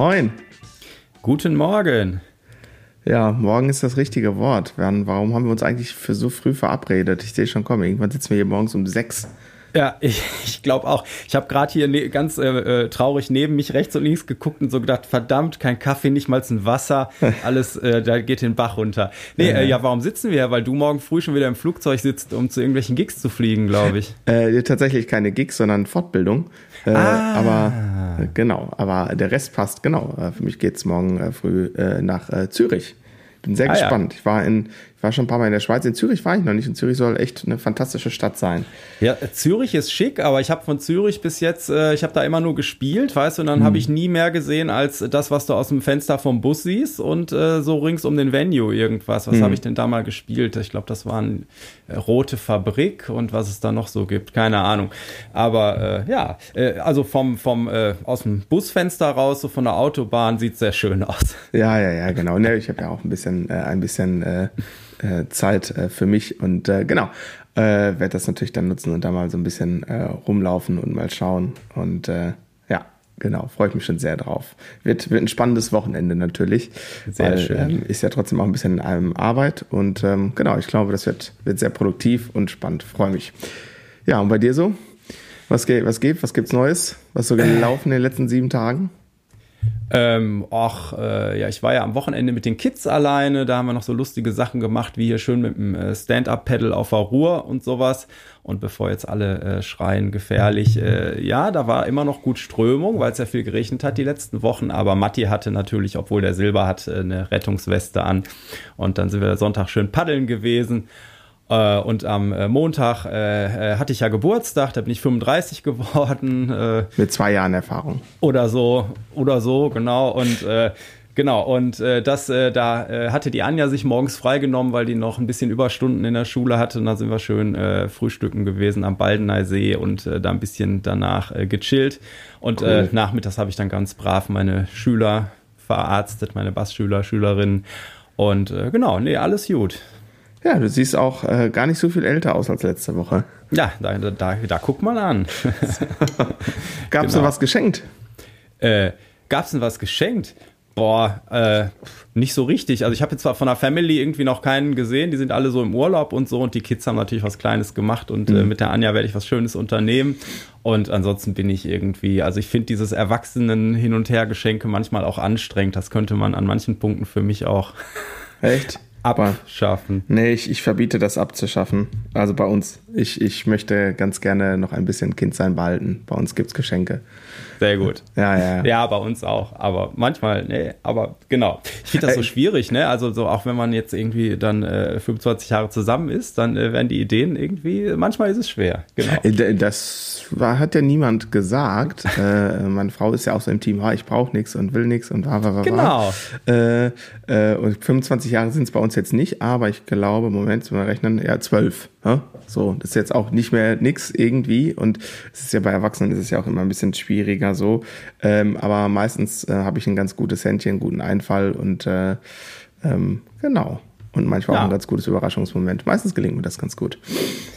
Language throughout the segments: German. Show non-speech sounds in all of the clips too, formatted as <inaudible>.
Moin. Guten Morgen. Ja, morgen ist das richtige Wort. Warum haben wir uns eigentlich für so früh verabredet? Ich sehe schon kommen. Irgendwann sitzen wir hier morgens um sechs. Ja, <laughs> ich, ich glaube auch. Ich habe gerade hier ne, ganz äh, äh, traurig neben mich rechts und links geguckt und so gedacht, verdammt, kein Kaffee, nicht mal ein Wasser, <laughs> alles, äh, da geht den Bach runter. Nee, äh, ja, warum sitzen wir hier? Weil du morgen früh schon wieder im Flugzeug sitzt, um zu irgendwelchen Gigs zu fliegen, glaube ich. Äh, tatsächlich keine Gigs, sondern Fortbildung. Äh, ah. Aber äh, genau, aber der Rest passt, genau. Äh, für mich geht's morgen äh, früh nach Zürich. Bin sehr ah, gespannt. Ja. Ich war in, ich war schon ein paar Mal in der Schweiz. In Zürich war ich noch nicht. Und Zürich soll echt eine fantastische Stadt sein. Ja, Zürich ist schick, aber ich habe von Zürich bis jetzt, äh, ich habe da immer nur gespielt, weißt du, und dann hm. habe ich nie mehr gesehen als das, was du aus dem Fenster vom Bus siehst und äh, so rings um den Venue irgendwas. Was hm. habe ich denn da mal gespielt? Ich glaube, das waren äh, Rote Fabrik und was es da noch so gibt. Keine Ahnung. Aber äh, ja, äh, also vom, vom äh, aus dem Busfenster raus, so von der Autobahn, sieht sehr schön aus. Ja, ja, ja, genau. Ne, ich habe ja auch ein bisschen, ein bisschen äh, Zeit äh, für mich und äh, genau, äh, werde das natürlich dann nutzen und da mal so ein bisschen äh, rumlaufen und mal schauen und äh, ja, genau, freue ich mich schon sehr drauf. Wird, wird ein spannendes Wochenende natürlich, sehr weil schön. Ähm, ist ja trotzdem auch ein bisschen ähm, Arbeit und ähm, genau, ich glaube, das wird, wird sehr produktiv und spannend, freue mich. Ja, und bei dir so? Was geht, was geht, was gibt's Neues? Was so gelaufen in den letzten sieben Tagen? Ähm, ach, äh, ja, ich war ja am Wochenende mit den Kids alleine, da haben wir noch so lustige Sachen gemacht, wie hier schön mit dem äh, Stand-Up-Pedal auf der Ruhr und sowas. Und bevor jetzt alle äh, schreien, gefährlich, äh, ja, da war immer noch gut Strömung, weil es ja viel geregnet hat die letzten Wochen. Aber Matti hatte natürlich, obwohl der Silber hat, äh, eine Rettungsweste an. Und dann sind wir Sonntag schön paddeln gewesen. Äh, und am äh, Montag äh, hatte ich ja Geburtstag, da bin ich 35 <laughs> geworden. Mit zwei Jahren Erfahrung. Oder so, oder so, genau. Und Genau, und äh, das, äh, da äh, hatte die Anja sich morgens freigenommen, weil die noch ein bisschen Überstunden in der Schule hatte. Und da sind wir schön frühstücken gewesen am Baldeneysee und da ein bisschen danach gechillt. Und cool. nachmittags habe ich dann ganz brav meine Schüler verarztet, meine Bassschüler, Schülerinnen. Und genau, nee, alles gut. Ja, du siehst auch äh, gar nicht so viel älter aus als letzte Woche. Ja, da, da, da guck mal an. <laughs> Gab es genau. denn was geschenkt? Äh, Gab es denn was geschenkt? Boah, äh, nicht so richtig. Also ich habe jetzt zwar von der Family irgendwie noch keinen gesehen, die sind alle so im Urlaub und so und die Kids haben natürlich was Kleines gemacht und äh, mhm. äh, mit der Anja werde ich was Schönes unternehmen. Und ansonsten bin ich irgendwie, also ich finde dieses Erwachsenen hin und her Geschenke manchmal auch anstrengend. Das könnte man an manchen Punkten für mich auch. Echt? Abschaffen. Nee, ich, ich verbiete das abzuschaffen. Also bei uns. Ich, ich möchte ganz gerne noch ein bisschen Kindsein behalten. Bei uns gibt es Geschenke. Sehr gut. Ja, ja. Ja, bei uns auch. Aber manchmal, nee, aber genau. Ich finde das so schwierig, ne? Also so auch wenn man jetzt irgendwie dann äh, 25 Jahre zusammen ist, dann äh, werden die Ideen irgendwie, manchmal ist es schwer. Genau. Äh, das war, hat ja niemand gesagt. äh, meine Frau ist ja auch so im Team, ah, ich brauche nichts und will nichts und war, war, war. Genau. Äh, äh, und 25 Jahre sind es bei uns jetzt nicht, aber ich glaube, Moment, zu rechnen, ja, zwölf. So, das ist jetzt auch nicht mehr nix irgendwie und es ist ja bei Erwachsenen ist es ja auch immer ein bisschen schwieriger so. Ähm, aber meistens äh, habe ich ein ganz gutes Händchen, guten Einfall und äh, ähm, genau. Und manchmal ja. auch ein ganz gutes Überraschungsmoment. Meistens gelingt mir das ganz gut.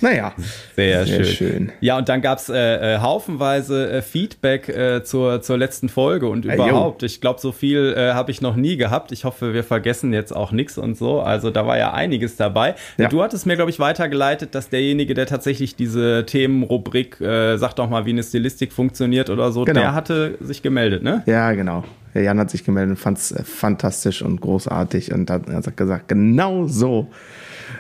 Naja. Sehr, sehr schön. schön. Ja, und dann gab's äh, äh, haufenweise äh, Feedback äh, zur, zur letzten Folge und überhaupt. Hey, ich glaube, so viel äh, habe ich noch nie gehabt. Ich hoffe, wir vergessen jetzt auch nichts und so. Also da war ja einiges dabei. Ja. Du hattest mir, glaube ich, weitergeleitet, dass derjenige, der tatsächlich diese Themenrubrik, äh, sagt doch mal, wie eine Stilistik funktioniert oder so, genau. der hatte sich gemeldet, ne? Ja, genau. Jan hat sich gemeldet und fand es äh, fantastisch und großartig und hat, hat gesagt, genau so.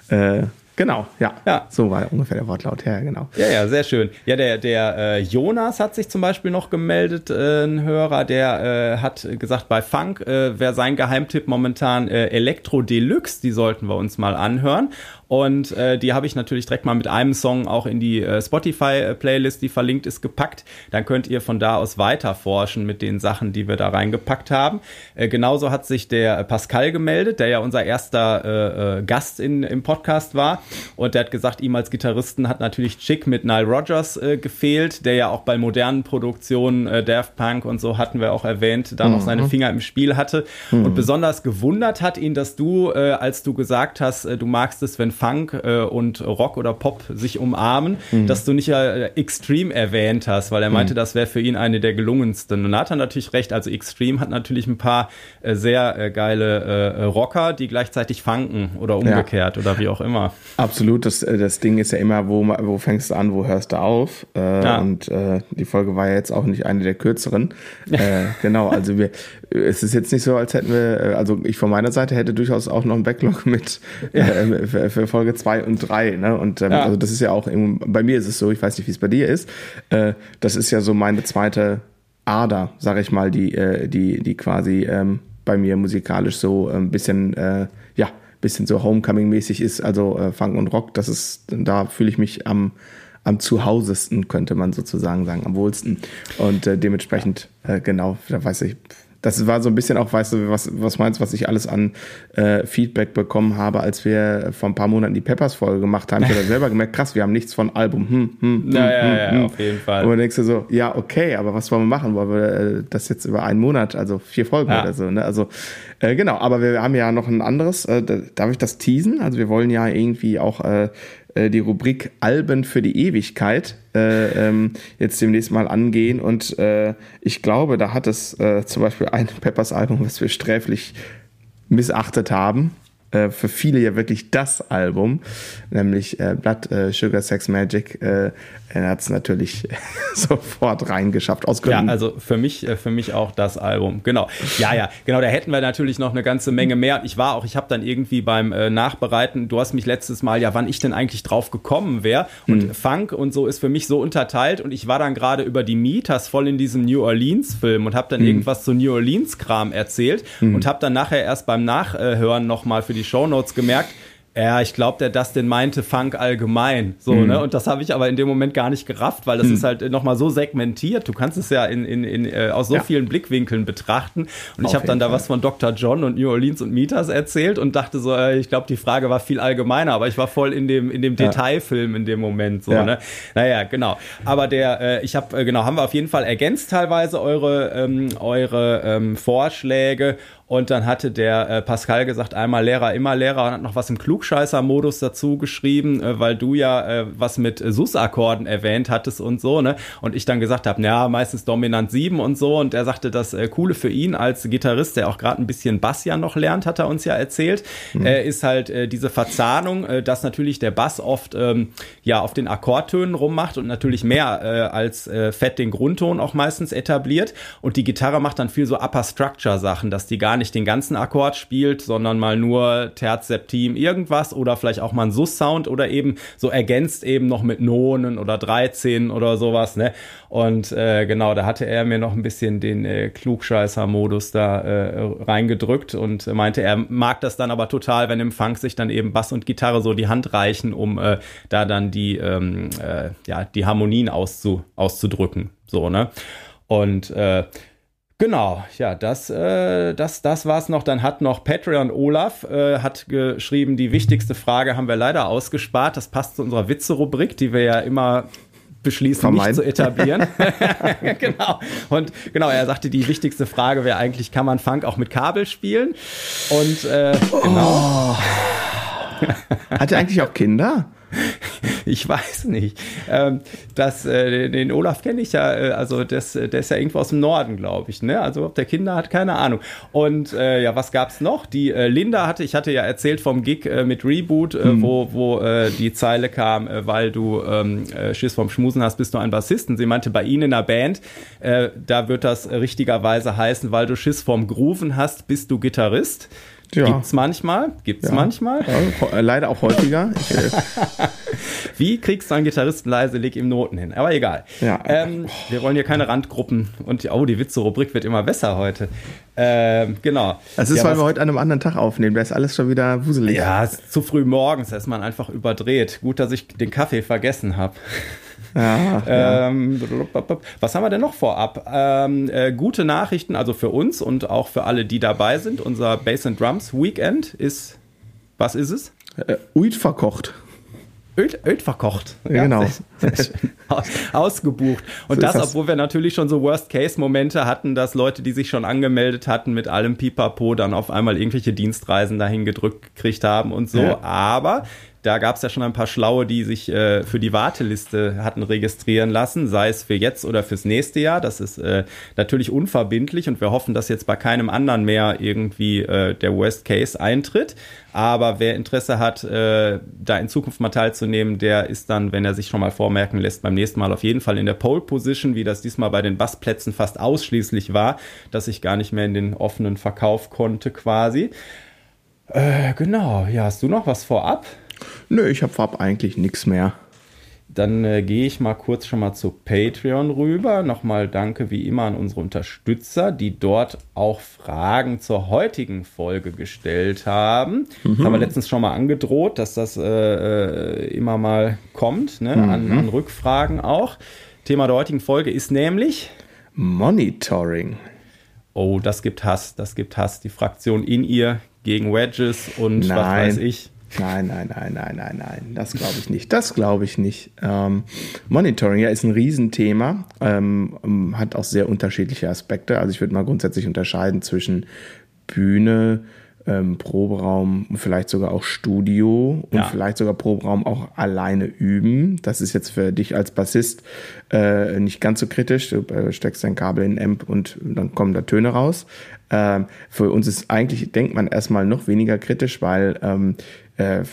Äh, Genau, ja. ja. So war ungefähr der Wortlaut. Ja, genau. Ja, ja, sehr schön. Ja, der, der äh, Jonas hat sich zum Beispiel noch gemeldet, äh, ein Hörer, der äh, hat gesagt, bei Funk äh, wäre sein Geheimtipp momentan äh, Elektro Deluxe, die sollten wir uns mal anhören. Und äh, die habe ich natürlich direkt mal mit einem Song auch in die äh, Spotify-Playlist, die verlinkt ist, gepackt. Dann könnt ihr von da aus weiter forschen mit den Sachen, die wir da reingepackt haben. Äh, genauso hat sich der Pascal gemeldet, der ja unser erster äh, äh, Gast in, im Podcast war. Und der hat gesagt, ihm als Gitarristen hat natürlich Chick mit Nile Rogers äh, gefehlt, der ja auch bei modernen Produktionen, äh, Daft Punk und so hatten wir auch erwähnt, da mhm. noch seine Finger im Spiel hatte. Mhm. Und besonders gewundert hat ihn, dass du, äh, als du gesagt hast, äh, du magst es, wenn Funk äh, und Rock oder Pop sich umarmen, mhm. dass du nicht äh, Extreme erwähnt hast, weil er mhm. meinte, das wäre für ihn eine der gelungensten. Und da hat er natürlich recht. Also Extreme hat natürlich ein paar äh, sehr geile Rocker, die gleichzeitig funken oder umgekehrt ja. oder wie auch immer. Absolut. Das, äh, das Ding ist ja immer, wo, wo fängst du an, wo hörst du auf? Äh, ja. Und äh, die Folge war ja jetzt auch nicht eine der kürzeren. <laughs> äh, genau. Also wir, es ist jetzt nicht so, als hätten wir, äh, also ich von meiner Seite hätte durchaus auch noch einen Backlog mit äh, für, für, Folge zwei und drei. Ne? Und ähm, ja. also das ist ja auch, im, bei mir ist es so, ich weiß nicht, wie es bei dir ist. Äh, das ist ja so meine zweite Ader, sag ich mal, die, äh, die, die quasi ähm, bei mir musikalisch so ein bisschen, äh, ja, bisschen so Homecoming-mäßig ist, also äh, Funk und Rock, das ist, da fühle ich mich am, am zuhausesten, könnte man sozusagen sagen, am wohlsten. Und äh, dementsprechend, äh, genau, da weiß ich, das war so ein bisschen auch, weißt du, was, was meinst was ich alles an äh, Feedback bekommen habe, als wir vor ein paar Monaten die Peppers-Folge gemacht haben. Ich habe selber gemerkt, krass, wir haben nichts von Album. Hm, hm, hm, ja, ja, hm, ja, hm. auf jeden Fall. Und dann denkst du so, ja, okay, aber was wollen wir machen? Wollen wir äh, das jetzt über einen Monat, also vier Folgen ja. oder so, ne? Also, äh, genau, aber wir haben ja noch ein anderes, äh, darf ich das teasen? Also wir wollen ja irgendwie auch äh, äh, die Rubrik Alben für die Ewigkeit äh, ähm, jetzt demnächst mal angehen. Und äh, ich glaube, da hat es äh, zum Beispiel ein <laughs> Peppers-Album, was wir sträflich missachtet haben. Äh, für viele ja wirklich das Album, nämlich Blood Sugar Sex Magic. Er hat es natürlich <laughs> sofort reingeschafft aus Gründen. Ja, also für mich, für mich auch das Album. Genau. Ja, ja, genau. Da hätten wir natürlich noch eine ganze Menge mehr. Ich war auch, ich habe dann irgendwie beim äh, Nachbereiten, du hast mich letztes Mal ja, wann ich denn eigentlich drauf gekommen wäre. Und hm. Funk und so ist für mich so unterteilt. Und ich war dann gerade über die Mieters voll in diesem New Orleans-Film und habe dann hm. irgendwas zu New Orleans-Kram erzählt hm. und habe dann nachher erst beim Nachhören nochmal für die Shownotes gemerkt, ja, ich glaube, der Dustin meinte Funk allgemein. So, mhm. ne? Und das habe ich aber in dem Moment gar nicht gerafft, weil das mhm. ist halt nochmal so segmentiert. Du kannst es ja in, in, in, äh, aus so ja. vielen Blickwinkeln betrachten. Und Auf ich habe dann da was von Dr. John und New Orleans und Mieters erzählt und dachte so, äh, ich glaube, die Frage war viel allgemeiner, aber ich war voll in dem, in dem ja. Detailfilm in dem Moment. So, ja. ne? Naja, genau. Aber der, äh, ich habe, äh, genau, haben wir auf jeden Fall ergänzt teilweise eure, ähm, eure ähm, Vorschläge. Und dann hatte der äh, Pascal gesagt, einmal Lehrer, immer Lehrer und hat noch was im Klugscheißer-Modus dazu geschrieben, äh, weil du ja äh, was mit Sus-Akkorden erwähnt hattest und so, ne? Und ich dann gesagt habe, ja, meistens dominant 7 und so. Und er sagte, das äh, Coole für ihn als Gitarrist, der auch gerade ein bisschen Bass ja noch lernt, hat er uns ja erzählt, mhm. äh, ist halt äh, diese Verzahnung, äh, dass natürlich der Bass oft ähm, ja auf den Akkordtönen rummacht und natürlich mehr äh, als äh, fett den Grundton auch meistens etabliert. Und die Gitarre macht dann viel so Upper Structure Sachen, dass die gar nicht nicht den ganzen Akkord spielt, sondern mal nur Terz, Septim, irgendwas oder vielleicht auch mal ein Sus-Sound oder eben so ergänzt eben noch mit Nonen oder 13 oder sowas, ne? Und äh, genau, da hatte er mir noch ein bisschen den äh, Klugscheißer-Modus da äh, reingedrückt und meinte, er mag das dann aber total, wenn im Funk sich dann eben Bass und Gitarre so die Hand reichen, um äh, da dann die, ähm, äh, ja, die Harmonien auszu auszudrücken. So, ne? Und äh, Genau, ja, das, äh, das, das war's noch. Dann hat noch Patreon Olaf äh, hat geschrieben, die wichtigste Frage haben wir leider ausgespart. Das passt zu unserer Witze-Rubrik, die wir ja immer beschließen, Vermeiden. nicht zu etablieren. <laughs> genau. Und genau, er sagte, die wichtigste Frage wäre eigentlich, kann man Funk auch mit Kabel spielen? Und äh, genau. Oh. Hat er eigentlich auch Kinder? <laughs> ich weiß nicht. Ähm, das, äh, den Olaf kenne ich ja, äh, also das, der ist ja irgendwo aus dem Norden, glaube ich. Ne? Also ob der Kinder hat, keine Ahnung. Und äh, ja, was gab's noch? Die äh, Linda hatte, ich hatte ja erzählt vom Gig äh, mit Reboot, äh, mhm. wo, wo äh, die Zeile kam, äh, weil du ähm, äh, Schiss vom Schmusen hast, bist du ein Bassist. Und sie meinte, bei ihnen in der Band, äh, da wird das richtigerweise heißen, weil du Schiss vom Grooven hast, bist du Gitarrist. Ja. Gibt's manchmal, gibt's ja. manchmal. Ja, leider auch häufiger. Ich, äh <laughs> Wie kriegst du einen Gitarristen leise, leg ihm Noten hin? Aber egal. Ja. Ähm, wir wollen hier keine Randgruppen und oh, die Witze-Rubrik wird immer besser heute. Ähm, genau. Das ist, weil wir heute an einem anderen Tag aufnehmen. Da ist alles schon wieder wuselig. Ja, es ist zu früh morgens, da ist man einfach überdreht. Gut, dass ich den Kaffee vergessen habe. Ja, ähm, Was haben wir denn noch vorab? Ähm, äh, gute Nachrichten, also für uns und auch für alle, die dabei sind. Unser Bass and Drums Weekend ist, was ist es? Äh, Uit verkocht. Öl, Öl verkocht. Ja, genau. Sehr, sehr Aus, ausgebucht. Und so das, das, obwohl wir natürlich schon so Worst-Case-Momente hatten, dass Leute, die sich schon angemeldet hatten, mit allem Pipapo dann auf einmal irgendwelche Dienstreisen dahin gedrückt gekriegt haben und so. Ja. Aber da gab es ja schon ein paar Schlaue, die sich äh, für die Warteliste hatten registrieren lassen, sei es für jetzt oder fürs nächste Jahr. Das ist äh, natürlich unverbindlich und wir hoffen, dass jetzt bei keinem anderen mehr irgendwie äh, der Worst Case eintritt. Aber wer Interesse hat, äh, da in Zukunft mal teilzunehmen, der ist dann, wenn er sich schon mal vormerken lässt, beim nächsten Mal auf jeden Fall in der Pole Position, wie das diesmal bei den Bassplätzen fast ausschließlich war, dass ich gar nicht mehr in den offenen Verkauf konnte quasi. Äh, genau, ja, hast du noch was vorab? Nö, ich habe vorab eigentlich nichts mehr. Dann äh, gehe ich mal kurz schon mal zu Patreon rüber. Nochmal danke wie immer an unsere Unterstützer, die dort auch Fragen zur heutigen Folge gestellt haben. Mhm. Das haben wir letztens schon mal angedroht, dass das äh, äh, immer mal kommt, ne? Mhm. An, an Rückfragen auch. Thema der heutigen Folge ist nämlich Monitoring. Oh, das gibt Hass, das gibt Hass. Die Fraktion in ihr gegen Wedges und Nein. was weiß ich. Nein, nein, nein, nein, nein, nein. Das glaube ich nicht. Das glaube ich nicht. Ähm, Monitoring ja ist ein Riesenthema, ähm, ähm, hat auch sehr unterschiedliche Aspekte. Also ich würde mal grundsätzlich unterscheiden zwischen Bühne, ähm, Proberaum, vielleicht sogar auch Studio und ja. vielleicht sogar Proberaum auch alleine üben. Das ist jetzt für dich als Bassist äh, nicht ganz so kritisch. Du äh, steckst dein Kabel in den Amp und dann kommen da Töne raus. Ähm, für uns ist eigentlich, denkt man erstmal noch weniger kritisch, weil ähm, äh,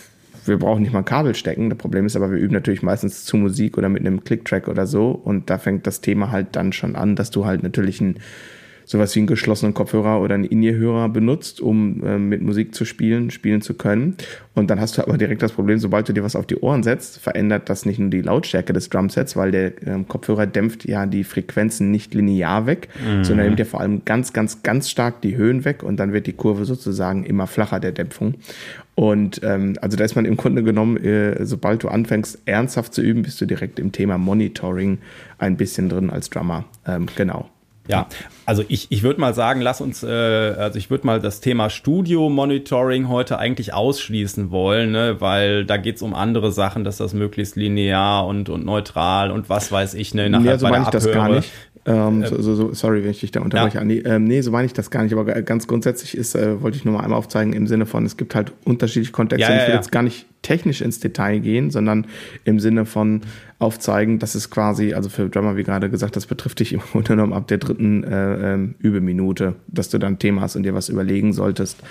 wir brauchen nicht mal ein Kabel stecken. Das Problem ist aber, wir üben natürlich meistens zu Musik oder mit einem Click-Track oder so. Und da fängt das Thema halt dann schon an, dass du halt natürlich ein sowas wie einen geschlossenen Kopfhörer oder einen In-Ear-Hörer benutzt, um äh, mit Musik zu spielen, spielen zu können. Und dann hast du aber direkt das Problem, sobald du dir was auf die Ohren setzt, verändert das nicht nur die Lautstärke des Drumsets, weil der äh, Kopfhörer dämpft ja die Frequenzen nicht linear weg, mhm. sondern nimmt ja vor allem ganz, ganz, ganz stark die Höhen weg und dann wird die Kurve sozusagen immer flacher der Dämpfung. Und ähm, also da ist man im Grunde genommen, äh, sobald du anfängst, ernsthaft zu üben, bist du direkt im Thema Monitoring ein bisschen drin als Drummer. Ähm, genau. Ja, also ich, ich würde mal sagen, lass uns, äh, also ich würde mal das Thema Studio-Monitoring heute eigentlich ausschließen wollen, ne? weil da geht's um andere Sachen, dass das möglichst linear und, und neutral und was weiß ich, ne, nachher ja, so bei der ich Abhöre. das gar nicht. Ähm, so, so, sorry, wenn ich dich da unterbreche, ja. Andi. Ähm, nee, so meine ich das gar nicht. Aber ganz grundsätzlich ist, äh, wollte ich nur mal einmal aufzeigen im Sinne von, es gibt halt unterschiedliche Kontexte. Ja, ja, ich will jetzt gar nicht technisch ins Detail gehen, sondern im Sinne von aufzeigen, dass es quasi, also für Drummer, wie gerade gesagt, das betrifft dich im <laughs> Grunde genommen ab der dritten äh, ähm, Übeminute, dass du dann ein Thema hast und dir was überlegen solltest,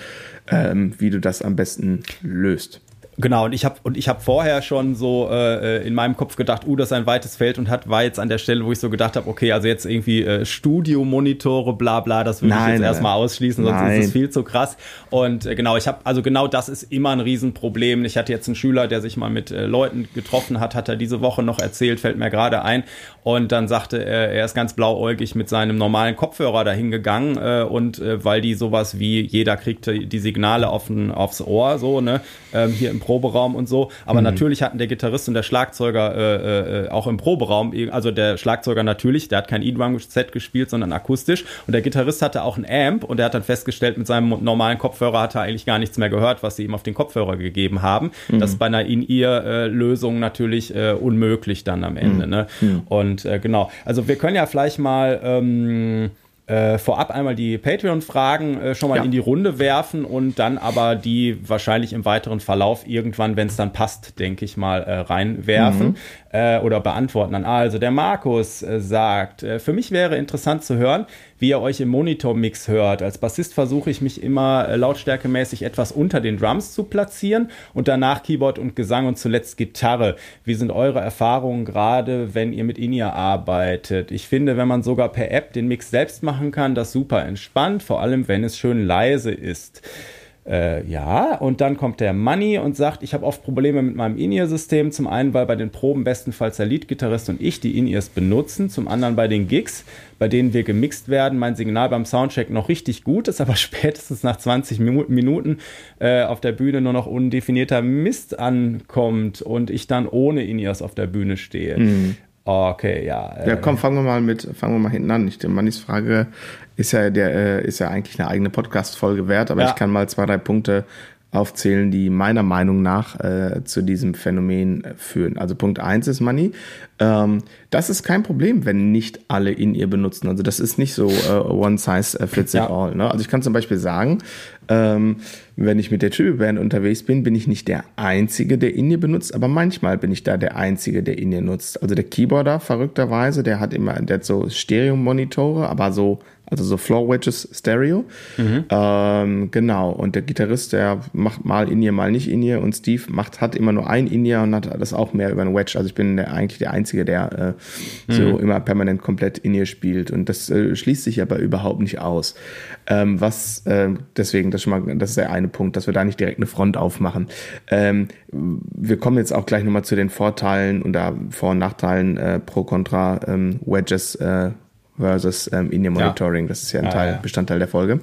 ähm, wie du das am besten löst. Genau, und ich habe und ich habe vorher schon so äh, in meinem Kopf gedacht, uh, das ist ein weites Feld und hat war jetzt an der Stelle, wo ich so gedacht habe, okay, also jetzt irgendwie äh, Studiomonitore, bla bla, das würde ich jetzt erstmal ausschließen, sonst nein. ist es viel zu krass. Und äh, genau, ich habe also genau das ist immer ein Riesenproblem. Ich hatte jetzt einen Schüler, der sich mal mit äh, Leuten getroffen hat, hat er diese Woche noch erzählt, fällt mir gerade ein. Und dann sagte er, er ist ganz blauäugig mit seinem normalen Kopfhörer dahin gegangen äh, und äh, weil die sowas wie jeder kriegt die Signale auf, aufs Ohr, so ne, ähm, hier im Proberaum und so. Aber mhm. natürlich hatten der Gitarrist und der Schlagzeuger äh, äh, auch im Proberaum, also der Schlagzeuger natürlich, der hat kein E-Drum-Set gespielt, sondern akustisch. Und der Gitarrist hatte auch ein Amp und er hat dann festgestellt, mit seinem normalen Kopfhörer hat er eigentlich gar nichts mehr gehört, was sie ihm auf den Kopfhörer gegeben haben. Mhm. Das ist bei einer In-Ear-Lösung natürlich äh, unmöglich dann am Ende. Mhm. Ne? Mhm. Und äh, genau, also wir können ja vielleicht mal ähm, äh, vorab einmal die Patreon-Fragen äh, schon mal ja. in die Runde werfen und dann aber die wahrscheinlich im weiteren Verlauf irgendwann, wenn es dann passt, denke ich mal, äh, reinwerfen. Mhm äh, oder beantworten dann. Also der Markus äh, sagt, äh, für mich wäre interessant zu hören, wie ihr euch im Monitor-Mix hört. Als Bassist versuche ich mich immer äh, lautstärkemäßig etwas unter den Drums zu platzieren und danach Keyboard und Gesang und zuletzt Gitarre. Wie sind eure Erfahrungen gerade, wenn ihr mit In-Ear arbeitet? Ich finde, wenn man sogar per App den Mix selbst machen kann, das super entspannt, vor allem wenn es schön leise ist. Äh, ja, und dann kommt der Money und sagt, ich habe oft Probleme mit meinem In-Ear-System. Zum einen, weil bei den Proben bestenfalls der Lead-Gitarrist und ich die In-Ears benutzen. Zum anderen bei den Gigs, bei denen wir gemixt werden, mein Signal beim Soundcheck noch richtig gut ist, aber <laughs> spätestens nach 20 Minuten äh, auf der Bühne nur noch undefinierter Mist ankommt und ich dann ohne In-Ears auf der Bühne stehe. Mhm. Okay, ja. Äh, ja, komm, fangen wir mal mit, fangen wir mal hinten an. Ich, der Mannis Frage ist ja, der, äh, ist ja eigentlich eine eigene Podcast-Folge wert, aber ja. ich kann mal zwei, drei Punkte aufzählen, die meiner Meinung nach äh, zu diesem Phänomen äh, führen. Also Punkt eins ist Money. Ähm, das ist kein Problem, wenn nicht alle in ihr benutzen. Also das ist nicht so äh, one size fits it ja. all. Ne? Also ich kann zum Beispiel sagen, ähm, wenn ich mit der Tribute-Band unterwegs bin, bin ich nicht der Einzige, der in ihr benutzt, aber manchmal bin ich da der Einzige, der in ihr nutzt. Also der Keyboarder, verrückterweise, der hat immer, der hat so Stereo-Monitore, aber so also so Floor Wedges Stereo. Mhm. Ähm, genau. Und der Gitarrist, der macht mal in ihr, mal nicht in ihr. Und Steve macht, hat immer nur ein in ihr und hat das auch mehr über ein Wedge. Also ich bin der, eigentlich der Einzige, der äh, mhm. so immer permanent komplett in ihr spielt. Und das äh, schließt sich aber überhaupt nicht aus. Ähm, was, äh, deswegen, das, schon mal, das ist der eine Punkt, dass wir da nicht direkt eine Front aufmachen. Ähm, wir kommen jetzt auch gleich nochmal zu den Vorteilen und da Vor- und Nachteilen äh, pro Contra ähm, Wedges äh, versus ähm, In-Ear Monitoring. Ja. Das ist ja ein ah, Teil, ja. Bestandteil der Folge.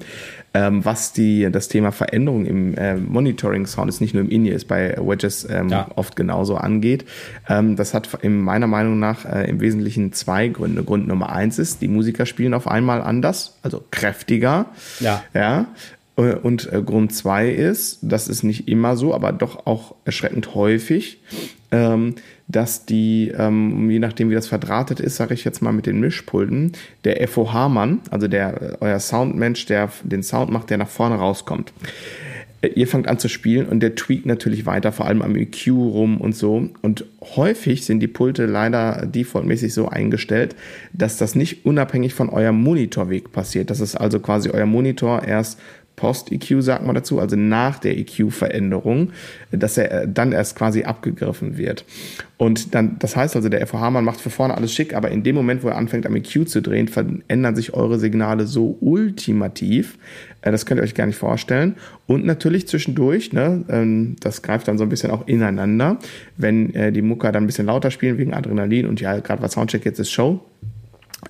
Ähm, was die, das Thema Veränderung im äh, Monitoring-Sound ist nicht nur im In-Ear, ist bei Wedges ähm, ja. oft genauso angeht. Ähm, das hat in meiner Meinung nach äh, im Wesentlichen zwei Gründe. Grund Nummer eins ist, die Musiker spielen auf einmal anders, also kräftiger. Ja. Ja. Äh, und äh, Grund zwei ist, das ist nicht immer so, aber doch auch erschreckend häufig, ähm, dass die, ähm, je nachdem wie das verdrahtet ist, sage ich jetzt mal mit den Mischpulten, der FOH-Mann, also der äh, euer Soundmensch, der den Sound macht, der nach vorne rauskommt. Äh, ihr fangt an zu spielen und der tweakt natürlich weiter, vor allem am EQ rum und so. Und häufig sind die Pulte leider defaultmäßig so eingestellt, dass das nicht unabhängig von eurem Monitorweg passiert. Das ist also quasi euer Monitor erst Post-EQ sagt man dazu, also nach der EQ-Veränderung, dass er äh, dann erst quasi abgegriffen wird. Und dann, das heißt also, der FOH-Mann macht für vorne alles schick, aber in dem Moment, wo er anfängt am EQ zu drehen, verändern sich eure Signale so ultimativ, äh, das könnt ihr euch gar nicht vorstellen. Und natürlich zwischendurch, ne, ähm, das greift dann so ein bisschen auch ineinander, wenn äh, die Mucker dann ein bisschen lauter spielen wegen Adrenalin und ja, gerade was Soundcheck jetzt ist Show,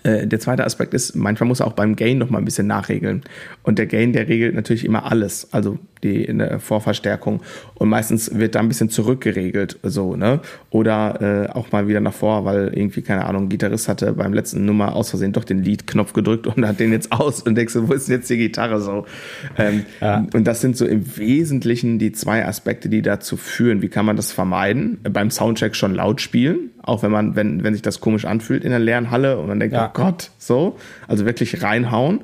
der zweite Aspekt ist, manchmal muss er auch beim Gain noch mal ein bisschen nachregeln. Und der Gain, der regelt natürlich immer alles, also die eine Vorverstärkung. Und meistens wird da ein bisschen zurückgeregelt, so, ne? Oder äh, auch mal wieder nach vor, weil irgendwie, keine Ahnung, ein Gitarrist hatte beim letzten Nummer aus Versehen doch den Lead-Knopf gedrückt und hat den jetzt aus und denkst du, wo ist denn jetzt die Gitarre so? Ähm, ja. Und das sind so im Wesentlichen die zwei Aspekte, die dazu führen. Wie kann man das vermeiden? Beim Soundcheck schon laut spielen, auch wenn man, wenn, wenn sich das komisch anfühlt in der leeren Halle und man denkt, ja. oh Gott, so. Also wirklich reinhauen.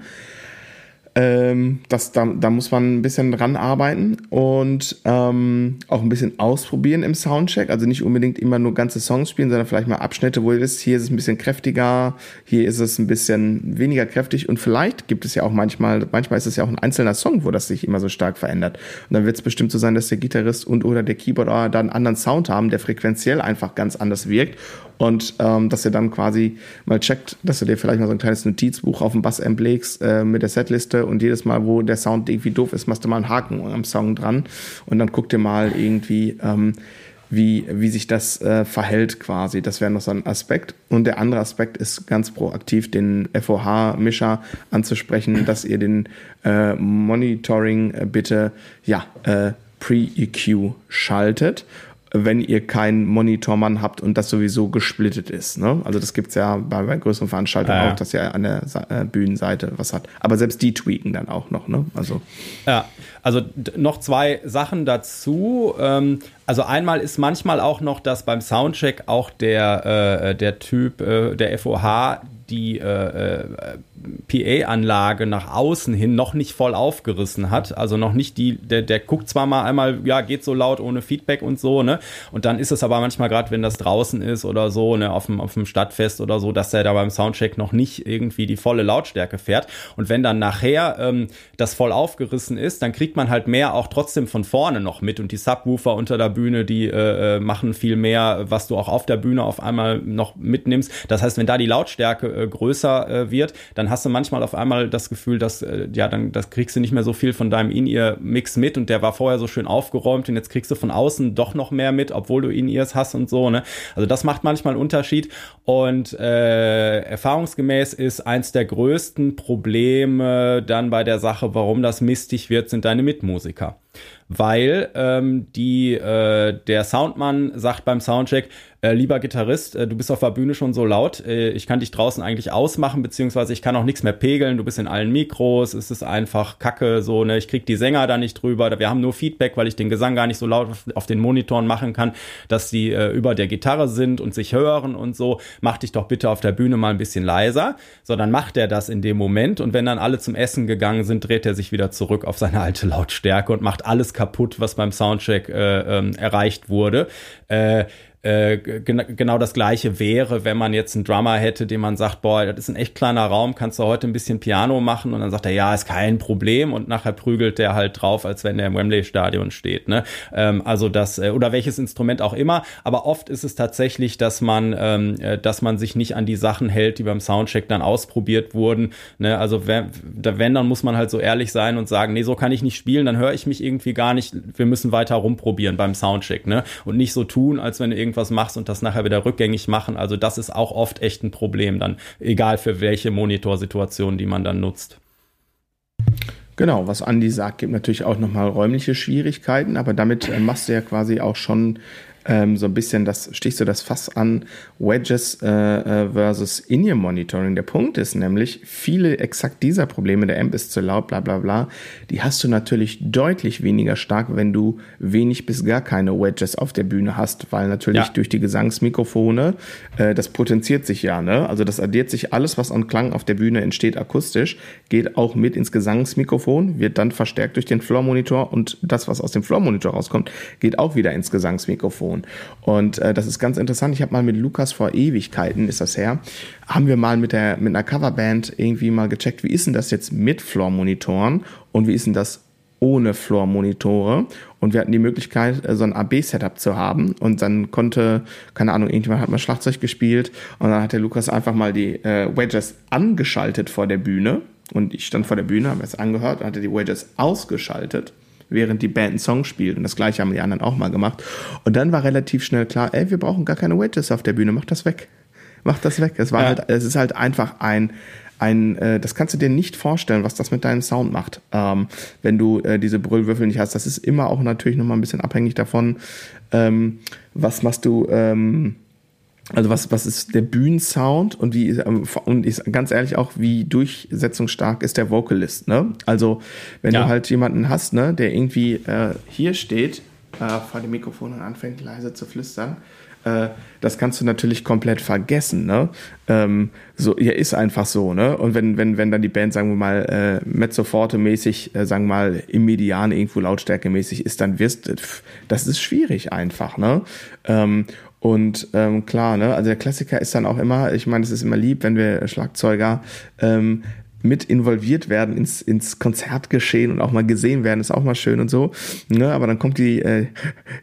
Ähm, das, da, da muss man ein bisschen dran arbeiten und ähm, auch ein bisschen ausprobieren im Soundcheck. Also nicht unbedingt immer nur ganze Songs spielen, sondern vielleicht mal Abschnitte, wo ihr wisst, hier ist es ein bisschen kräftiger, hier ist es ein bisschen weniger kräftig und vielleicht gibt es ja auch manchmal, manchmal ist es ja auch ein einzelner Song, wo das sich immer so stark verändert. Und dann wird es bestimmt so sein, dass der Gitarrist und oder der Keyboarder da einen anderen Sound haben, der frequenziell einfach ganz anders wirkt und ähm, dass ihr dann quasi mal checkt, dass du dir vielleicht mal so ein kleines Notizbuch auf dem Bassamp legst äh, mit der Setliste und jedes Mal, wo der Sound irgendwie doof ist, machst du mal einen Haken am Song dran und dann guck dir mal irgendwie, ähm, wie, wie sich das äh, verhält quasi. Das wäre noch so ein Aspekt. Und der andere Aspekt ist ganz proaktiv, den FOH-Mischer anzusprechen, dass ihr den äh, Monitoring äh, bitte ja, äh, Pre-EQ schaltet wenn ihr keinen Monitormann habt und das sowieso gesplittet ist. Ne? Also das gibt's ja bei, bei größeren Veranstaltungen ah, ja. auch, dass ihr an der äh, Bühnenseite was hat. Aber selbst die tweaken dann auch noch. Ne? Also ja, also noch zwei Sachen dazu. Ähm, also einmal ist manchmal auch noch, dass beim Soundcheck auch der, äh, der Typ, äh, der FOH, die äh, äh PA-Anlage nach außen hin noch nicht voll aufgerissen hat. Also noch nicht die, der, der guckt zwar mal einmal, ja, geht so laut ohne Feedback und so, ne? Und dann ist es aber manchmal gerade, wenn das draußen ist oder so, ne, auf dem, auf dem Stadtfest oder so, dass er da beim Soundcheck noch nicht irgendwie die volle Lautstärke fährt. Und wenn dann nachher ähm, das voll aufgerissen ist, dann kriegt man halt mehr auch trotzdem von vorne noch mit. Und die Subwoofer unter der Bühne, die äh, äh machen viel mehr, was du auch auf der Bühne auf einmal noch mitnimmst. Das heißt, wenn da die Lautstärke äh, größer äh, wird, dann hast du manchmal auf einmal das Gefühl, dass, äh, ja, dann das kriegst du nicht mehr so viel von deinem In-Ear-Mix mit und der war vorher so schön aufgeräumt und jetzt kriegst du von außen doch noch mehr mit, obwohl du In-Ears hast und so, ne? Also das macht manchmal einen Unterschied und äh, erfahrungsgemäß ist eins der größten Probleme dann bei der Sache, warum das mistig wird, sind deine Mitmusiker weil ähm, die, äh, der Soundmann sagt beim Soundcheck, äh, lieber Gitarrist, äh, du bist auf der Bühne schon so laut, äh, ich kann dich draußen eigentlich ausmachen, beziehungsweise ich kann auch nichts mehr pegeln, du bist in allen Mikros, es ist einfach kacke, so, ne, ich krieg die Sänger da nicht drüber, wir haben nur Feedback, weil ich den Gesang gar nicht so laut auf, auf den Monitoren machen kann, dass die äh, über der Gitarre sind und sich hören und so, mach dich doch bitte auf der Bühne mal ein bisschen leiser, so, dann macht er das in dem Moment und wenn dann alle zum Essen gegangen sind, dreht er sich wieder zurück auf seine alte Lautstärke und macht alles kaputt, was beim Soundcheck äh, ähm, erreicht wurde. Äh, äh, genau das gleiche wäre, wenn man jetzt einen Drummer hätte, dem man sagt, boah, das ist ein echt kleiner Raum, kannst du heute ein bisschen Piano machen und dann sagt er, ja, ist kein Problem und nachher prügelt der halt drauf, als wenn der im Wembley Stadion steht. Ne? Ähm, also das äh, oder welches Instrument auch immer, aber oft ist es tatsächlich, dass man, ähm, äh, dass man sich nicht an die Sachen hält, die beim Soundcheck dann ausprobiert wurden. Ne? Also wenn, wenn, dann muss man halt so ehrlich sein und sagen, nee, so kann ich nicht spielen, dann höre ich mich irgendwie gar nicht. Wir müssen weiter rumprobieren beim Soundcheck, ne? Und nicht so tun, als wenn irgendwie irgendwas machst und das nachher wieder rückgängig machen. Also das ist auch oft echt ein Problem dann, egal für welche Monitorsituation, die man dann nutzt. Genau, was Andi sagt, gibt natürlich auch nochmal räumliche Schwierigkeiten, aber damit äh, machst du ja quasi auch schon ähm, so ein bisschen das, stichst du das Fass an, Wedges äh, äh, versus In-Ear-Monitoring. Der Punkt ist nämlich, viele exakt dieser Probleme, der Amp ist zu laut, bla bla bla, die hast du natürlich deutlich weniger stark, wenn du wenig bis gar keine Wedges auf der Bühne hast, weil natürlich ja. durch die Gesangsmikrofone, äh, das potenziert sich ja, ne? Also das addiert sich alles, was an Klang auf der Bühne entsteht, akustisch, geht auch mit ins Gesangsmikrofon, wird dann verstärkt durch den Floor-Monitor und das, was aus dem Floor-Monitor rauskommt, geht auch wieder ins Gesangsmikrofon. Mikrofon. Und äh, das ist ganz interessant. Ich habe mal mit Lukas vor Ewigkeiten, ist das her, haben wir mal mit, der, mit einer Coverband irgendwie mal gecheckt, wie ist denn das jetzt mit Floor-Monitoren und wie ist denn das ohne Floor-Monitore und wir hatten die Möglichkeit, äh, so ein AB-Setup zu haben und dann konnte, keine Ahnung, irgendjemand hat mal Schlagzeug gespielt und dann hat der Lukas einfach mal die äh, Wedges angeschaltet vor der Bühne und ich stand vor der Bühne, habe es angehört, hatte die Wedges ausgeschaltet während die Band einen Song spielt. Und das gleiche haben die anderen auch mal gemacht. Und dann war relativ schnell klar, ey, wir brauchen gar keine Wedges auf der Bühne, mach das weg. Mach das weg. Es war ja. halt, es ist halt einfach ein, ein, äh, das kannst du dir nicht vorstellen, was das mit deinem Sound macht, ähm, wenn du äh, diese Brüllwürfel nicht hast. Das ist immer auch natürlich nochmal ein bisschen abhängig davon, ähm, was machst du, ähm, also was, was ist der Bühnensound und wie ähm, und ist ganz ehrlich auch, wie durchsetzungsstark ist der Vocalist, ne? Also wenn ja. du halt jemanden hast, ne, der irgendwie äh, hier steht äh, vor dem Mikrofon und anfängt leise zu flüstern, äh, das kannst du natürlich komplett vergessen, ne? Ähm, so, ja, ist einfach so, ne? Und wenn, wenn, wenn dann die Band, sagen wir mal, äh, mezzo forte mäßig, äh, sagen wir mal, im Median irgendwo Lautstärke mäßig ist, dann wirst, das ist schwierig einfach, ne? Ähm, und ähm, klar, ne, also der Klassiker ist dann auch immer, ich meine, es ist immer lieb, wenn wir Schlagzeuger ähm, mit involviert werden ins, ins Konzertgeschehen und auch mal gesehen werden, ist auch mal schön und so. Ne? Aber dann kommt die, äh,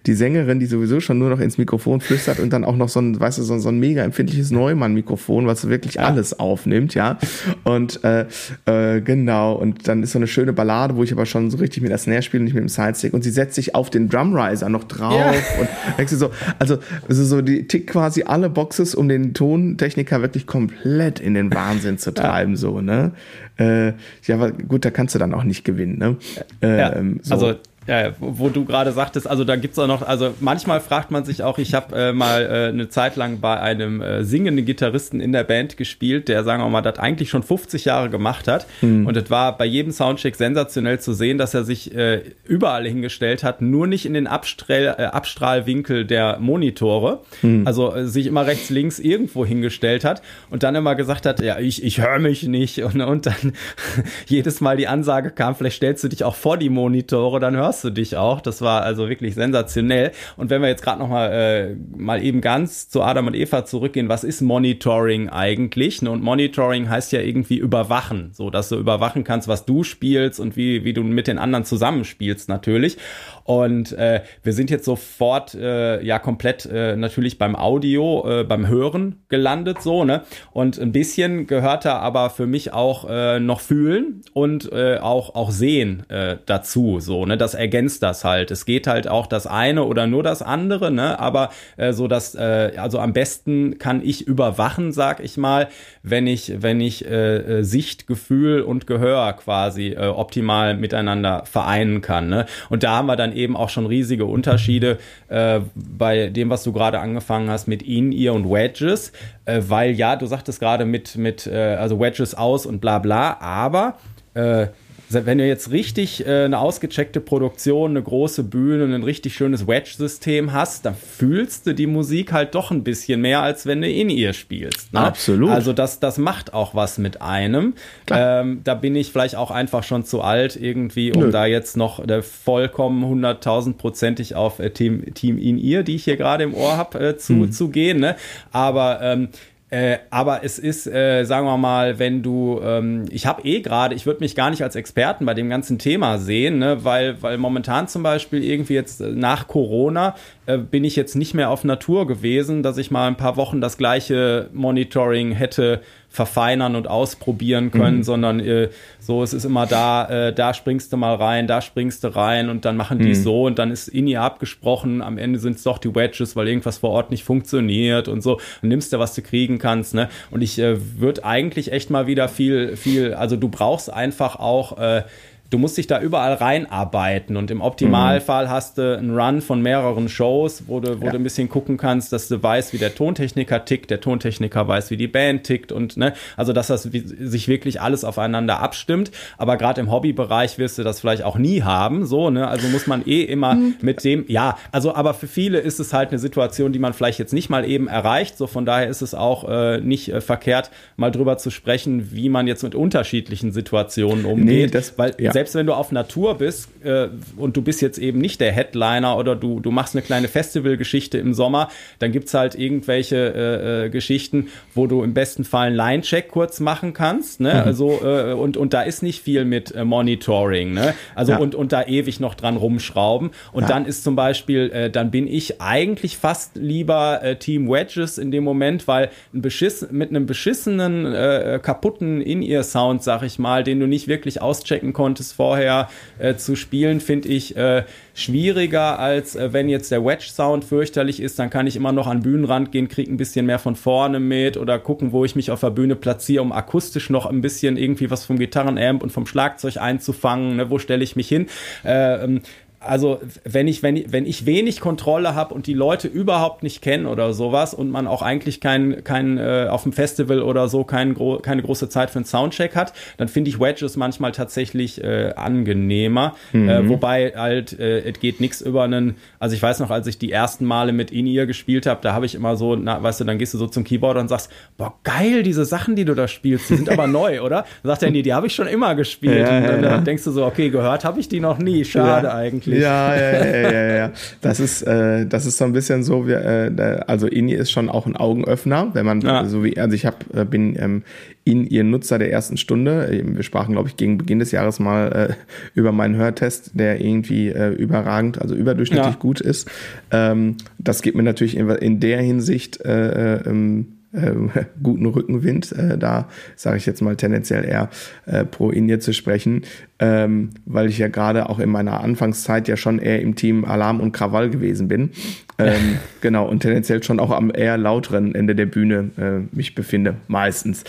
die Sängerin, die sowieso schon nur noch ins Mikrofon flüstert und dann auch noch so ein, weißt du, so, so ein mega empfindliches Neumann-Mikrofon, was wirklich ja. alles aufnimmt, ja. Und äh, äh, genau, und dann ist so eine schöne Ballade, wo ich aber schon so richtig mit der Snare spiele, nicht mit dem Sidestick und sie setzt sich auf den Drumriser noch drauf ja. und denkst du so, also, also so die tickt quasi alle Boxes, um den Tontechniker wirklich komplett in den Wahnsinn zu treiben, ja. so, ne? Äh, ja, aber gut, da kannst du dann auch nicht gewinnen. Ne? Äh, ja, ähm, so. Also ja, wo du gerade sagtest, also da gibt's auch noch, also manchmal fragt man sich auch, ich habe äh, mal äh, eine Zeit lang bei einem äh, singenden Gitarristen in der Band gespielt, der, sagen wir mal, das eigentlich schon 50 Jahre gemacht hat. Hm. Und es war bei jedem Soundcheck sensationell zu sehen, dass er sich äh, überall hingestellt hat, nur nicht in den Abstrahl, äh, Abstrahlwinkel der Monitore. Hm. Also äh, sich immer rechts, links irgendwo hingestellt hat und dann immer gesagt hat, ja, ich, ich höre mich nicht. Und, und dann <laughs> jedes Mal die Ansage kam, vielleicht stellst du dich auch vor die Monitore, dann hörst du dich auch. Das war also wirklich sensationell. Und wenn wir jetzt gerade noch mal, äh, mal eben ganz zu Adam und Eva zurückgehen, was ist Monitoring eigentlich? Und Monitoring heißt ja irgendwie überwachen, so dass du überwachen kannst, was du spielst und wie, wie du mit den anderen zusammenspielst natürlich. Und äh, wir sind jetzt sofort äh, ja komplett äh, natürlich beim Audio, äh, beim Hören gelandet so, ne? Und ein bisschen gehört da aber für mich auch äh, noch fühlen und äh, auch auch sehen äh, dazu, so, ne? Das ergänzt das halt. Es geht halt auch das eine oder nur das andere, ne? Aber äh, so dass äh, also am besten kann ich überwachen, sag ich mal, wenn ich wenn ich äh, äh, Sicht, Gefühl und Gehör quasi äh, optimal miteinander vereinen kann. Ne? Und da haben wir dann eben auch schon riesige Unterschiede äh, bei dem, was du gerade angefangen hast mit In-Ear und Wedges, äh, weil ja, du sagtest gerade mit mit äh, also Wedges aus und bla bla, aber äh, wenn du jetzt richtig äh, eine ausgecheckte Produktion, eine große Bühne, ein richtig schönes Wedge-System hast, dann fühlst du die Musik halt doch ein bisschen mehr, als wenn du in ihr spielst. Ne? Absolut. Also das, das macht auch was mit einem. Ähm, da bin ich vielleicht auch einfach schon zu alt irgendwie, um Nö. da jetzt noch äh, vollkommen hunderttausendprozentig auf äh, Team, Team in ihr, die ich hier gerade im Ohr habe, äh, zu, hm. zu gehen. Ne? Aber ähm, äh, aber es ist, äh, sagen wir mal, wenn du, ähm, ich habe eh gerade, ich würde mich gar nicht als Experten bei dem ganzen Thema sehen, ne, weil, weil momentan zum Beispiel irgendwie jetzt äh, nach Corona äh, bin ich jetzt nicht mehr auf Natur gewesen, dass ich mal ein paar Wochen das gleiche Monitoring hätte verfeinern und ausprobieren können, mhm. sondern äh, so, es ist immer da, äh, da springst du mal rein, da springst du rein und dann machen die mhm. so und dann ist in ihr abgesprochen, am Ende sind es doch die Wedges, weil irgendwas vor Ort nicht funktioniert und so und nimmst du, was du kriegen kannst, ne? Und ich äh, würde eigentlich echt mal wieder viel, viel, also du brauchst einfach auch äh, du musst dich da überall reinarbeiten und im Optimalfall mhm. hast du einen Run von mehreren Shows, wo du, wo ja. du ein bisschen gucken kannst, dass du weißt, wie der Tontechniker tickt, der Tontechniker weiß, wie die Band tickt und ne, also dass das sich wirklich alles aufeinander abstimmt. Aber gerade im Hobbybereich wirst du das vielleicht auch nie haben, so ne, also muss man eh immer mhm. mit dem, ja, also aber für viele ist es halt eine Situation, die man vielleicht jetzt nicht mal eben erreicht. So von daher ist es auch äh, nicht äh, verkehrt, mal drüber zu sprechen, wie man jetzt mit unterschiedlichen Situationen umgeht, nee, das, weil ja selbst wenn du auf Natur bist äh, und du bist jetzt eben nicht der Headliner oder du, du machst eine kleine Festivalgeschichte im Sommer, dann gibt es halt irgendwelche äh, äh, Geschichten, wo du im besten Fall einen Line-Check kurz machen kannst. Ne? Mhm. Also, äh, und, und da ist nicht viel mit äh, Monitoring. Ne? Also ja. und, und da ewig noch dran rumschrauben. Und ja. dann ist zum Beispiel, äh, dann bin ich eigentlich fast lieber äh, Team Wedges in dem Moment, weil ein Beschiss, mit einem beschissenen, äh, kaputten In-Ear-Sound, sag ich mal, den du nicht wirklich auschecken konntest, vorher äh, zu spielen, finde ich äh, schwieriger, als äh, wenn jetzt der Wedge-Sound fürchterlich ist. Dann kann ich immer noch an Bühnenrand gehen, kriege ein bisschen mehr von vorne mit oder gucken, wo ich mich auf der Bühne platziere, um akustisch noch ein bisschen irgendwie was vom Gitarrenamp und vom Schlagzeug einzufangen. Ne? Wo stelle ich mich hin? Äh, ähm, also wenn ich, wenn, ich, wenn ich wenig Kontrolle habe und die Leute überhaupt nicht kennen oder sowas und man auch eigentlich kein, kein äh, auf dem Festival oder so kein, gro keine große Zeit für einen Soundcheck hat, dann finde ich Wedges manchmal tatsächlich äh, angenehmer. Mhm. Äh, wobei halt, äh, es geht nichts über einen, also ich weiß noch, als ich die ersten Male mit In-Ear gespielt habe, da habe ich immer so, na, weißt du, dann gehst du so zum Keyboard und sagst, boah, geil, diese Sachen, die du da spielst, die sind aber <laughs> neu, oder? Dann sagt er, nee, die habe ich schon immer gespielt. Ja, und dann, ja, ja. denkst du so, okay, gehört habe ich die noch nie, schade eigentlich wirklich. Ja, ja, ja, ja, ja. <laughs> Das ist, äh, das ist so ein bisschen so, wie, äh, also INI ist schon auch ein Augenöffner, wenn man ja. so wie, also ich hab, äh, bin ähm, in ihr Nutzer der ersten Stunde. Wir sprachen, glaube ich, gegen Beginn des Jahres mal äh, über meinen Hörtest, der irgendwie äh, überragend, also überdurchschnittlich ja. gut ist. Ähm, das gibt mir natürlich in, in der Hinsicht äh, äh, ähm, äh, <laughs> guten Rückenwind. Äh, da sage ich jetzt mal tendenziell eher äh, pro Inje zu sprechen, ähm, weil ich ja gerade auch in meiner Anfangszeit ja schon eher im Team Alarm und Krawall gewesen bin. Ähm, <laughs> genau, und tendenziell schon auch am eher lauteren Ende der Bühne äh, mich befinde, meistens.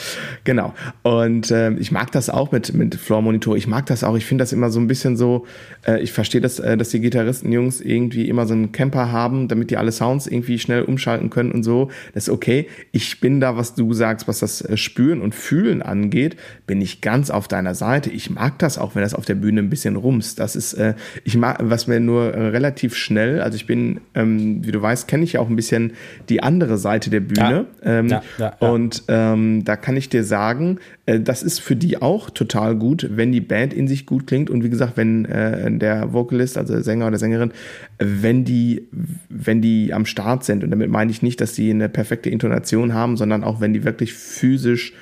Genau. Und äh, ich mag das auch mit, mit Floor Monitor. Ich mag das auch. Ich finde das immer so ein bisschen so, äh, ich verstehe das, äh, dass die Gitarristen-Jungs irgendwie immer so einen Camper haben, damit die alle Sounds irgendwie schnell umschalten können und so. Das ist okay. Ich bin da, was du sagst, was das äh, Spüren und Fühlen angeht, bin ich ganz auf deiner Seite. Ich mag das auch, wenn das auf der Bühne ein bisschen rumst. Das ist, äh, ich mag, was mir nur äh, relativ schnell, also ich bin, ähm, wie du weißt, kenne ich ja auch ein bisschen die andere Seite der Bühne. Ja. Ähm, ja, ja, und ähm, da kann ich dir sagen, äh, das ist für die auch total gut, wenn die Band in sich gut klingt und wie gesagt, wenn äh, der Vocalist, also der Sänger oder Sängerin, wenn die, wenn die am Start sind. Und damit meine ich nicht, dass sie eine perfekte Intonation haben, sondern auch wenn die wirklich physisch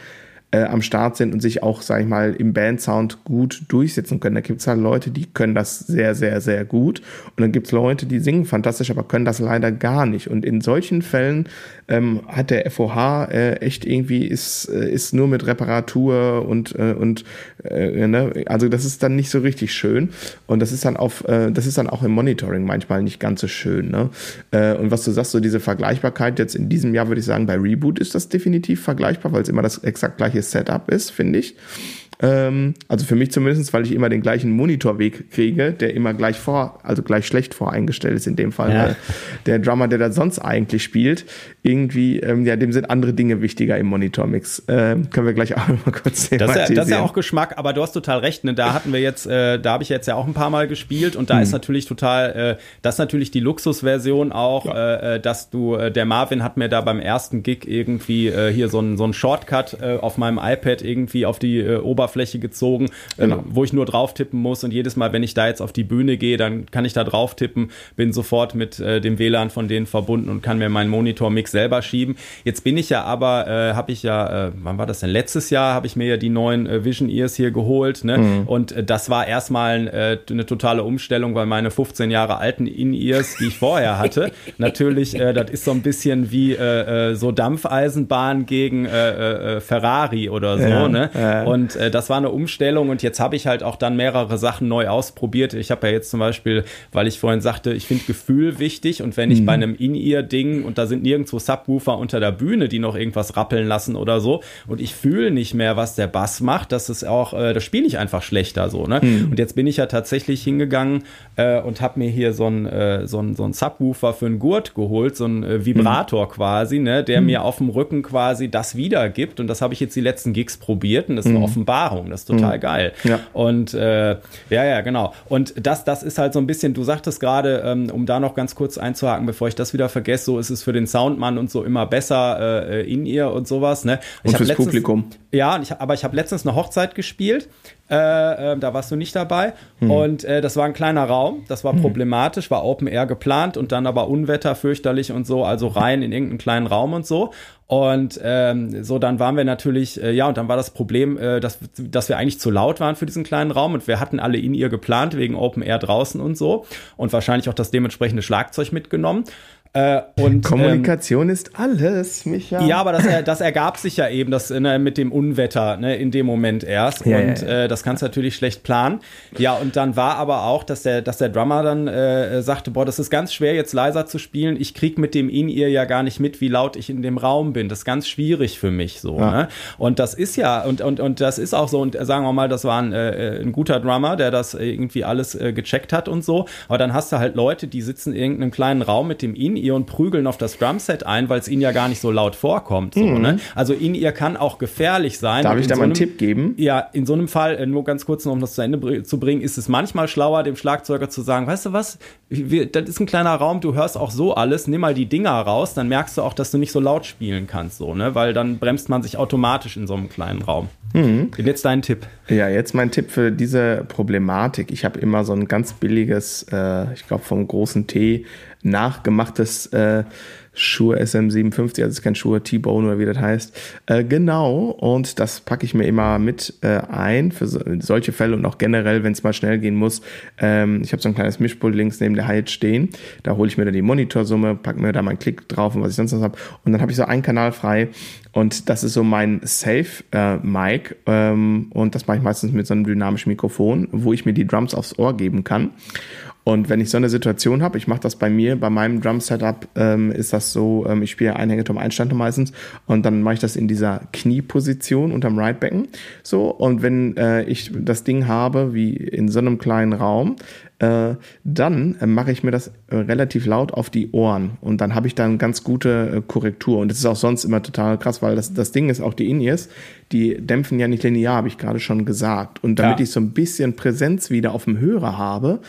äh, am Start sind und sich auch, sag ich mal, im Bandsound gut durchsetzen können. Da gibt es halt Leute, die können das sehr, sehr, sehr gut. Und dann gibt es Leute, die singen fantastisch, aber können das leider gar nicht. Und in solchen Fällen ähm, hat der FOH äh, echt irgendwie ist, äh, ist nur mit Reparatur und, äh, und äh, ne? also das ist dann nicht so richtig schön. Und das ist dann auf, äh, das ist dann auch im Monitoring manchmal nicht ganz so schön. Ne? Und was du sagst, so diese Vergleichbarkeit jetzt in diesem Jahr würde ich sagen, bei Reboot ist das definitiv vergleichbar, weil es immer das exakt gleiche Setup ist, finde ich. Ähm, also für mich zumindest, weil ich immer den gleichen Monitorweg kriege, der immer gleich vor, also gleich schlecht voreingestellt ist in dem Fall. Ja. Der Drummer, der da sonst eigentlich spielt, irgendwie, ähm, ja, dem sind andere Dinge wichtiger im Monitormix. Ähm, können wir gleich <laughs> auch mal kurz sehen. Das, das ist ja auch Geschmack, aber du hast total recht. Ne? Da hatten wir jetzt, äh, da habe ich jetzt ja auch ein paar Mal gespielt und da hm. ist natürlich total, äh, das ist natürlich die Luxusversion auch, ja. äh, äh dass du, äh, der Marvin hat mir da beim ersten Gig irgendwie äh, hier so ein so ein Shortcut auf meinem iPad irgendwie auf die Oberfläche Oberfläche gezogen, ähm, genau. wo ich nur drauf tippen muss. Und jedes Mal, wenn ich da jetzt auf die Bühne gehe, dann kann ich da drauf tippen, bin sofort mit äh, dem WLAN von denen verbunden und kann mir meinen Monitor-Mix selber schieben. Jetzt bin ich ja aber, äh, habe ich ja, äh, wann war das denn? Letztes Jahr habe ich mir ja die neuen äh, Vision Ears hier geholt. Ne? Mhm. Und äh, das war erstmal äh, eine totale Umstellung, weil meine 15 Jahre alten In-Ears, die ich vorher hatte, <laughs> natürlich, äh, das ist so ein bisschen wie so Dampfeisenbahn gegen Ferrari oder so. Ja, ne? Ja. Und äh, das war eine Umstellung und jetzt habe ich halt auch dann mehrere Sachen neu ausprobiert. Ich habe ja jetzt zum Beispiel, weil ich vorhin sagte, ich finde Gefühl wichtig und wenn ich mhm. bei einem In-Ear-Ding und da sind nirgendwo Subwoofer unter der Bühne, die noch irgendwas rappeln lassen oder so und ich fühle nicht mehr, was der Bass macht, das ist auch, äh, das spiele ich einfach schlechter so. Ne? Mhm. Und jetzt bin ich ja tatsächlich hingegangen äh, und habe mir hier so ein, äh, so ein, so ein Subwoofer für einen Gurt geholt, so ein äh, Vibrator mhm. quasi, ne, der mhm. mir auf dem Rücken quasi das wiedergibt und das habe ich jetzt die letzten Gigs probiert und das ist eine mhm. Offenbarung Erfahrung. Das ist total mhm. geil. Ja. Und äh, ja, ja, genau. Und das, das ist halt so ein bisschen, du sagtest gerade, ähm, um da noch ganz kurz einzuhaken, bevor ich das wieder vergesse, so ist es für den Soundmann und so immer besser äh, in ihr und sowas. Ne? Ich und fürs letztens, Publikum. Ja, ich, aber ich habe letztens eine Hochzeit gespielt. Äh, äh, da warst du nicht dabei. Hm. Und äh, das war ein kleiner Raum. Das war hm. problematisch, war Open Air geplant und dann aber Unwetter fürchterlich und so, also rein in irgendeinen kleinen Raum und so. Und ähm, so, dann waren wir natürlich, äh, ja, und dann war das Problem, äh, dass, dass wir eigentlich zu laut waren für diesen kleinen Raum und wir hatten alle in ihr geplant, wegen Open Air draußen und so. Und wahrscheinlich auch das dementsprechende Schlagzeug mitgenommen. Äh, und, Kommunikation ähm, ist alles, Micha. Ja, aber das, das ergab sich ja eben das ne, mit dem Unwetter ne, in dem Moment erst. Ja, und ja, ja. Äh, das kannst du natürlich schlecht planen. Ja, und dann war aber auch, dass der, dass der Drummer dann äh, sagte, boah, das ist ganz schwer, jetzt leiser zu spielen. Ich krieg mit dem In-Ear ja gar nicht mit, wie laut ich in dem Raum bin. Das ist ganz schwierig für mich so. Ne? Und das ist ja, und, und, und das ist auch so, und sagen wir mal, das war ein, äh, ein guter Drummer, der das irgendwie alles äh, gecheckt hat und so. Aber dann hast du halt Leute, die sitzen in irgendeinem kleinen Raum mit dem In-Ear In-Ear und prügeln auf das Drumset ein, weil es ihnen ja gar nicht so laut vorkommt. So, mhm. ne? Also In-Ear kann auch gefährlich sein. Darf ich da so mal einen Tipp geben? Ja, in so einem Fall, äh, nur ganz kurz noch, um das zu Ende zu bringen, ist es manchmal schlauer, dem Schlagzeuger zu sagen, weißt du was, wir, das ist ein kleiner Raum, du hörst auch so alles, nimm mal die Dinger raus, dann merkst du auch, dass du nicht so laut spielen kannst, so, ne? Weil dann bremst man sich automatisch in so einem kleinen Raum. Mhm. Jetzt dein Tipp. Ja, jetzt mein Tipp für diese Problematik. Ich habe immer so ein ganz billiges, äh, ich glaube vom großen T, nachgemachtes äh, Shure SM57, also ist kein Shure T-Bone oder wie das heißt. Äh, genau, und das packe ich mir immer mit äh, ein für so, solche Fälle und auch generell, wenn es mal schnell gehen muss. Ähm, ich habe so ein kleines Mischpult links neben der Hyatt stehen. Da hole ich mir dann die Monitorsumme, packe mir da meinen Klick drauf und was ich sonst noch habe. Und dann habe ich so einen Kanal frei und das ist so mein Safe-Mic. Äh, ähm, und das mache ich meistens mit so einem dynamischen Mikrofon, wo ich mir die Drums aufs Ohr geben kann. Und wenn ich so eine Situation habe, ich mache das bei mir, bei meinem Drum-Setup ähm, ist das so, ähm, ich spiele Einhängeturm Einstand meistens und dann mache ich das in dieser Knieposition unterm Right-Becken. So, und wenn äh, ich das Ding habe, wie in so einem kleinen Raum, äh, dann äh, mache ich mir das äh, relativ laut auf die Ohren und dann habe ich dann ganz gute äh, Korrektur. Und das ist auch sonst immer total krass, weil das, das Ding ist auch die In-Ears, die dämpfen ja nicht linear, habe ich gerade schon gesagt. Und damit ja. ich so ein bisschen Präsenz wieder auf dem Hörer habe,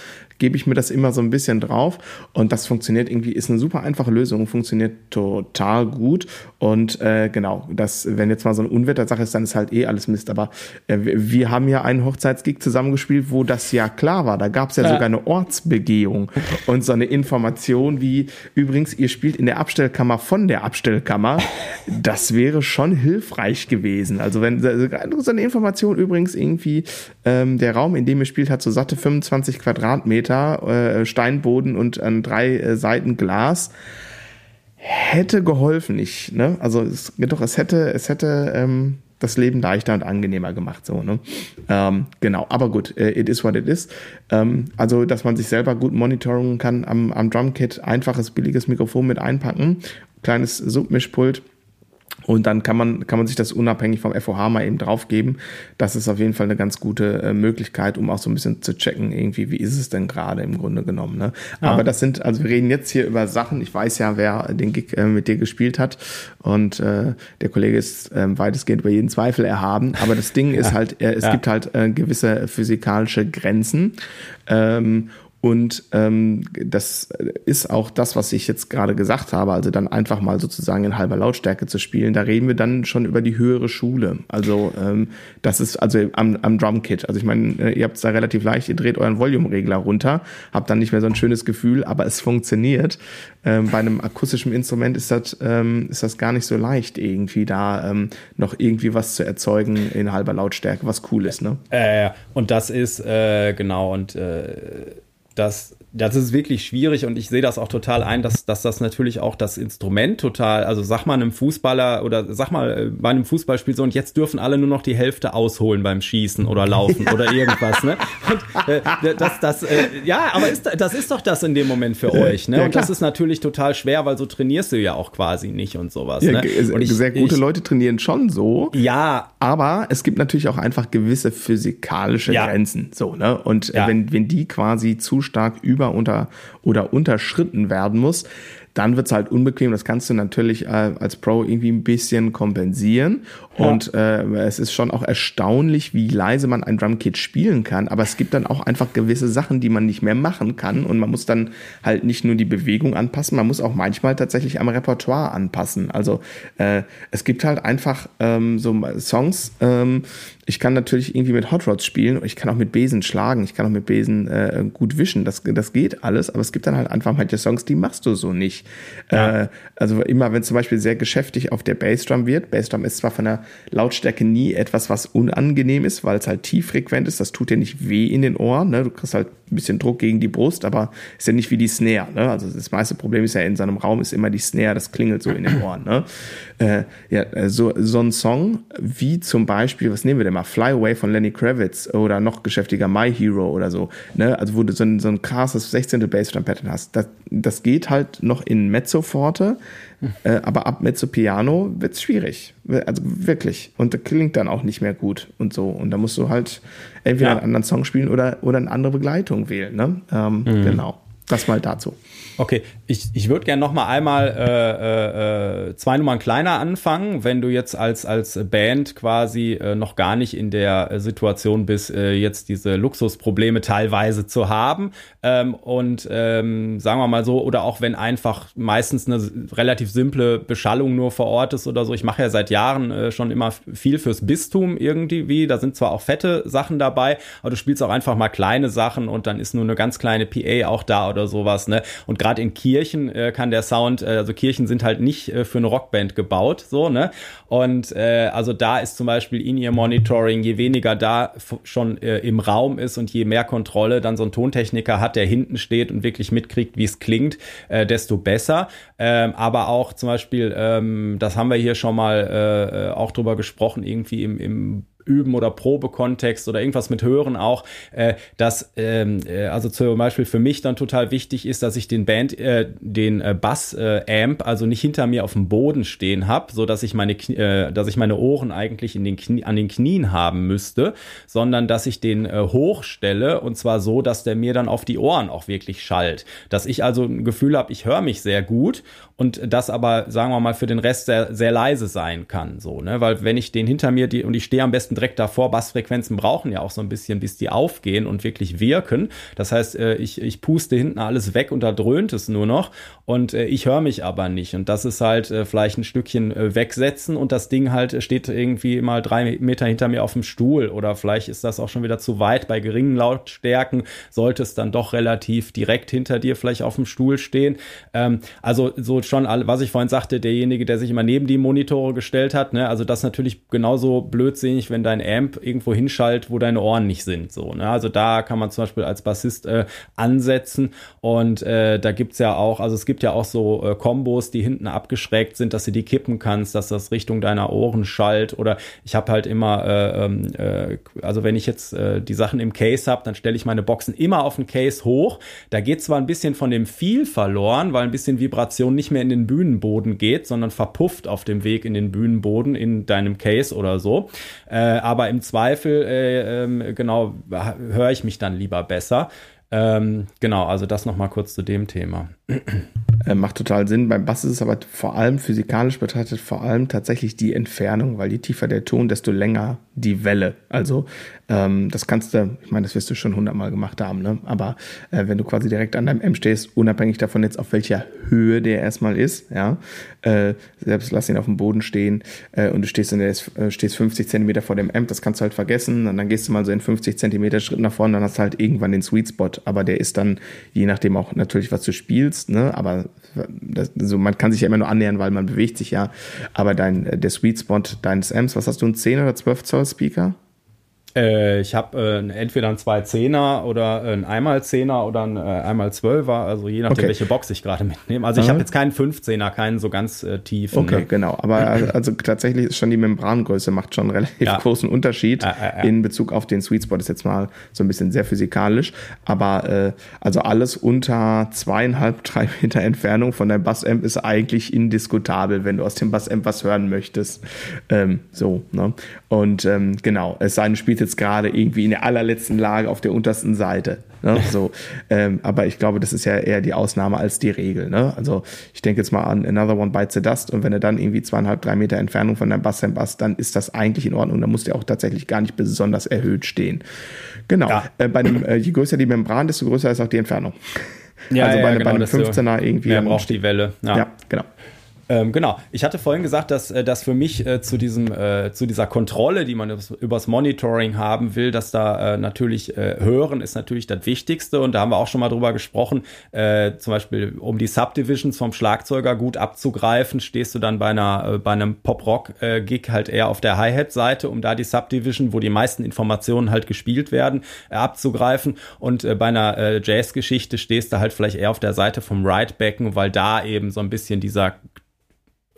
gebe ich mir das immer so ein bisschen drauf. Und das funktioniert irgendwie, ist eine super einfache Lösung, funktioniert total gut. Und äh, genau, das, wenn jetzt mal so eine Unwettersache ist, dann ist halt eh alles Mist, aber äh, wir haben ja einen Hochzeitsgig zusammengespielt, wo das ja klar war, da gab es ja, ja. sogar eine Ortsbegehung und so eine Information wie, übrigens, ihr spielt in der Abstellkammer von der Abstellkammer, das wäre schon hilfreich gewesen, also wenn, so eine Information übrigens irgendwie, ähm, der Raum, in dem ihr spielt, hat so satte 25 Quadratmeter, äh, Steinboden und an drei äh, Seiten Glas. Hätte geholfen, ich, ne? Also es, doch, es hätte, es hätte ähm, das Leben leichter und angenehmer gemacht, so, ne? Ähm, genau, aber gut, äh, it is what it is. Ähm, also, dass man sich selber gut monitoren kann am, am Drumkit, einfaches, billiges Mikrofon mit einpacken, kleines Submischpult und dann kann man, kann man sich das unabhängig vom FOH mal eben draufgeben. Das ist auf jeden Fall eine ganz gute äh, Möglichkeit, um auch so ein bisschen zu checken, irgendwie, wie ist es denn gerade im Grunde genommen. Ne? Ja. Aber das sind, also wir reden jetzt hier über Sachen. Ich weiß ja, wer den Gig äh, mit dir gespielt hat. Und äh, der Kollege ist äh, weitestgehend über jeden Zweifel erhaben. Aber das Ding ja. <laughs> ist halt, es ja. gibt halt äh, gewisse physikalische Grenzen. Ähm, und ähm, das ist auch das, was ich jetzt gerade gesagt habe, also dann einfach mal sozusagen in halber Lautstärke zu spielen. Da reden wir dann schon über die höhere Schule. Also ähm, das ist also am, am Drumkit. Also ich meine, äh, ihr habt es da relativ leicht, ihr dreht euren Volume-Regler runter, habt dann nicht mehr so ein schönes Gefühl, aber es funktioniert. Ähm, bei einem akustischen Instrument ist das, ähm, ist das gar nicht so leicht, irgendwie da ähm, noch irgendwie was zu erzeugen in halber Lautstärke, was cool ist. Ne? Äh, und das ist äh, genau und äh das das ist wirklich schwierig und ich sehe das auch total ein, dass, dass das natürlich auch das Instrument total, also sag mal einem Fußballer oder sag mal äh, bei einem Fußballspiel so und jetzt dürfen alle nur noch die Hälfte ausholen beim Schießen oder Laufen ja. oder <laughs> irgendwas, ne? Und, äh, das, das, äh, ja, aber ist, das ist doch das in dem Moment für euch, ne? Ja, und das ist natürlich total schwer, weil so trainierst du ja auch quasi nicht und sowas. Ja, ne? Und ich, sehr gute ich, Leute trainieren schon so. Ja. Aber es gibt natürlich auch einfach gewisse physikalische Grenzen, so, ne? Und wenn, wenn die quasi zu stark über unter oder unterschritten werden muss, dann wird es halt unbequem. Das kannst du natürlich äh, als Pro irgendwie ein bisschen kompensieren. Und äh, es ist schon auch erstaunlich, wie leise man ein Drumkit spielen kann. Aber es gibt dann auch einfach gewisse Sachen, die man nicht mehr machen kann. Und man muss dann halt nicht nur die Bewegung anpassen, man muss auch manchmal tatsächlich am Repertoire anpassen. Also äh, es gibt halt einfach ähm, so Songs, ähm, ich kann natürlich irgendwie mit Hot Rods spielen, ich kann auch mit Besen schlagen, ich kann auch mit Besen äh, gut wischen, das, das geht alles, aber es gibt dann halt einfach manche Songs, die machst du so nicht. Ja. Äh, also immer, wenn zum Beispiel sehr geschäftig auf der Bassdrum wird, Bassdrum ist zwar von der Lautstärke nie etwas, was unangenehm ist, weil es halt tieffrequent ist, das tut dir nicht weh in den Ohren, ne? du kriegst halt ein bisschen Druck gegen die Brust, aber ist ja nicht wie die Snare. Ne? Also das meiste Problem ist ja in so einem Raum ist immer die Snare, das klingelt so in den Ohren. Ne? Äh, ja, äh, so, so ein Song wie zum Beispiel, was nehmen wir denn mal, Fly Away von Lenny Kravitz oder noch geschäftiger My Hero oder so, ne? also wo du so ein, so ein krasses 16. Bassdrum-Pattern hast, das, das geht halt noch in Mezzoforte, äh, aber ab Mezzo Piano wird's schwierig. Also wirklich. Und das klingt dann auch nicht mehr gut und so. Und da musst du halt entweder ja. einen anderen Song spielen oder, oder eine andere Begleitung wählen. Ne? Ähm, mhm. Genau. Das mal dazu. Okay, ich, ich würde gerne noch mal einmal äh, äh, zwei Nummern kleiner anfangen, wenn du jetzt als, als Band quasi äh, noch gar nicht in der Situation bist, äh, jetzt diese Luxusprobleme teilweise zu haben. Ähm, und ähm, sagen wir mal so, oder auch wenn einfach meistens eine relativ simple Beschallung nur vor Ort ist oder so. Ich mache ja seit Jahren äh, schon immer viel fürs Bistum irgendwie. Da sind zwar auch fette Sachen dabei, aber du spielst auch einfach mal kleine Sachen und dann ist nur eine ganz kleine PA auch da oder sowas. Ne? Und gerade in Kirchen äh, kann der Sound, äh, also Kirchen sind halt nicht äh, für eine Rockband gebaut, so, ne? Und äh, also da ist zum Beispiel In-Ear-Monitoring, je weniger da schon äh, im Raum ist und je mehr Kontrolle dann so ein Tontechniker hat, der hinten steht und wirklich mitkriegt, wie es klingt, äh, desto besser. Ähm, aber auch zum Beispiel, ähm, das haben wir hier schon mal äh, äh auch drüber gesprochen, irgendwie im, im Üben oder Probekontext oder irgendwas mit Hören auch, äh, dass ähm, äh, also zum Beispiel für mich dann total wichtig ist, dass ich den Band, äh, den äh, Bass-Amp also nicht hinter mir auf dem Boden stehen habe, so dass ich meine, äh, dass ich meine Ohren eigentlich in den Knie, an den Knien haben müsste, sondern dass ich den äh, hochstelle und zwar so, dass der mir dann auf die Ohren auch wirklich schallt, dass ich also ein Gefühl habe, ich höre mich sehr gut und das aber sagen wir mal für den Rest sehr, sehr leise sein kann, so ne, weil wenn ich den hinter mir die und ich stehe am besten direkt davor. Bassfrequenzen brauchen ja auch so ein bisschen, bis die aufgehen und wirklich wirken. Das heißt, äh, ich, ich puste hinten alles weg und da dröhnt es nur noch und äh, ich höre mich aber nicht. Und das ist halt äh, vielleicht ein Stückchen wegsetzen und das Ding halt steht irgendwie mal drei Meter hinter mir auf dem Stuhl oder vielleicht ist das auch schon wieder zu weit. Bei geringen Lautstärken sollte es dann doch relativ direkt hinter dir vielleicht auf dem Stuhl stehen. Ähm, also so schon, was ich vorhin sagte, derjenige, der sich immer neben die Monitore gestellt hat, ne, also das natürlich genauso blödsinnig, wenn dein Amp irgendwo hinschallt, wo deine Ohren nicht sind. So, ne? Also da kann man zum Beispiel als Bassist äh, ansetzen und äh, da gibt's ja auch, also es gibt ja auch so äh, Kombos, die hinten abgeschrägt sind, dass du die kippen kannst, dass das Richtung deiner Ohren schallt oder ich habe halt immer, äh, ähm, äh, also wenn ich jetzt äh, die Sachen im Case habe, dann stelle ich meine Boxen immer auf den Case hoch. Da geht zwar ein bisschen von dem viel verloren, weil ein bisschen Vibration nicht mehr in den Bühnenboden geht, sondern verpufft auf dem Weg in den Bühnenboden in deinem Case oder so. Äh, aber im Zweifel, äh, äh, genau, höre ich mich dann lieber besser. Ähm, genau, also das nochmal kurz zu dem Thema. Äh, macht total Sinn. Beim Bass ist es aber vor allem physikalisch betrachtet vor allem tatsächlich die Entfernung, weil je tiefer der Ton, desto länger die Welle. Also ähm, das kannst du, ich meine, das wirst du schon hundertmal gemacht haben, ne? aber äh, wenn du quasi direkt an deinem M stehst, unabhängig davon jetzt auf welcher Höhe der erstmal ist, ja, äh, selbst lass ihn auf dem Boden stehen äh, und du stehst, in der, äh, stehst 50 Zentimeter vor dem Amp, das kannst du halt vergessen und dann gehst du mal so in 50 Zentimeter Schritt nach vorne, dann hast du halt irgendwann den Sweet Spot, aber der ist dann, je nachdem auch natürlich, was du spielst, ne, aber das, also man kann sich ja immer nur annähern, weil man bewegt sich ja. Aber dein, äh, der Sweet Spot deines Amps, was hast du, ein 10 oder 12 Zoll Speaker? Äh, ich habe äh, entweder ein 2-10er oder ein einmal 10er oder ein äh, einmal 12er, also je nachdem, okay. welche Box ich gerade <laughs> mitnehme. Also ich habe jetzt keinen 15er, keinen so ganz äh, tiefen. Okay, ne? genau. Aber <clears throat> also tatsächlich ist schon die Membrangröße macht schon einen relativ ja. großen Unterschied ja, ja, in Bezug auf den Sweet Spot. Ist jetzt mal so ein bisschen sehr physikalisch, aber äh, also alles unter zweieinhalb, <laughs> drei Meter Entfernung von deinem Bassamp ist eigentlich indiskutabel, wenn du aus dem Bassamp was hören möchtest. Ähm, so, ne? Und ähm, genau, es sei denn, spielt jetzt gerade irgendwie in der allerletzten Lage auf der untersten Seite. Ne? <laughs> So, ähm, aber ich glaube, das ist ja eher die Ausnahme als die Regel. Ne? Also ich denke jetzt mal an Another One Bites the Dust und wenn er dann irgendwie zweieinhalb, drei Meter Entfernung von deinem Bass Bass, dann ist das eigentlich in Ordnung. Da muss der auch tatsächlich gar nicht besonders erhöht stehen. Genau. Ja. Äh, bei dem, äh, je größer die Membran, desto größer ist auch die Entfernung. Ja, also ja, bei, genau, bei einem 15er irgendwie. Wer braucht die Welle. Ja, ja genau. Ähm, genau. Ich hatte vorhin gesagt, dass äh, das für mich äh, zu diesem äh, zu dieser Kontrolle, die man übers, übers Monitoring haben will, dass da äh, natürlich äh, hören ist natürlich das Wichtigste und da haben wir auch schon mal drüber gesprochen. Äh, zum Beispiel um die Subdivisions vom Schlagzeuger gut abzugreifen, stehst du dann bei einer äh, bei einem Pop Rock äh, Gig halt eher auf der Hi-Hat Seite, um da die Subdivision, wo die meisten Informationen halt gespielt werden, äh, abzugreifen und äh, bei einer äh, Jazz Geschichte stehst du halt vielleicht eher auf der Seite vom Right Becken, weil da eben so ein bisschen dieser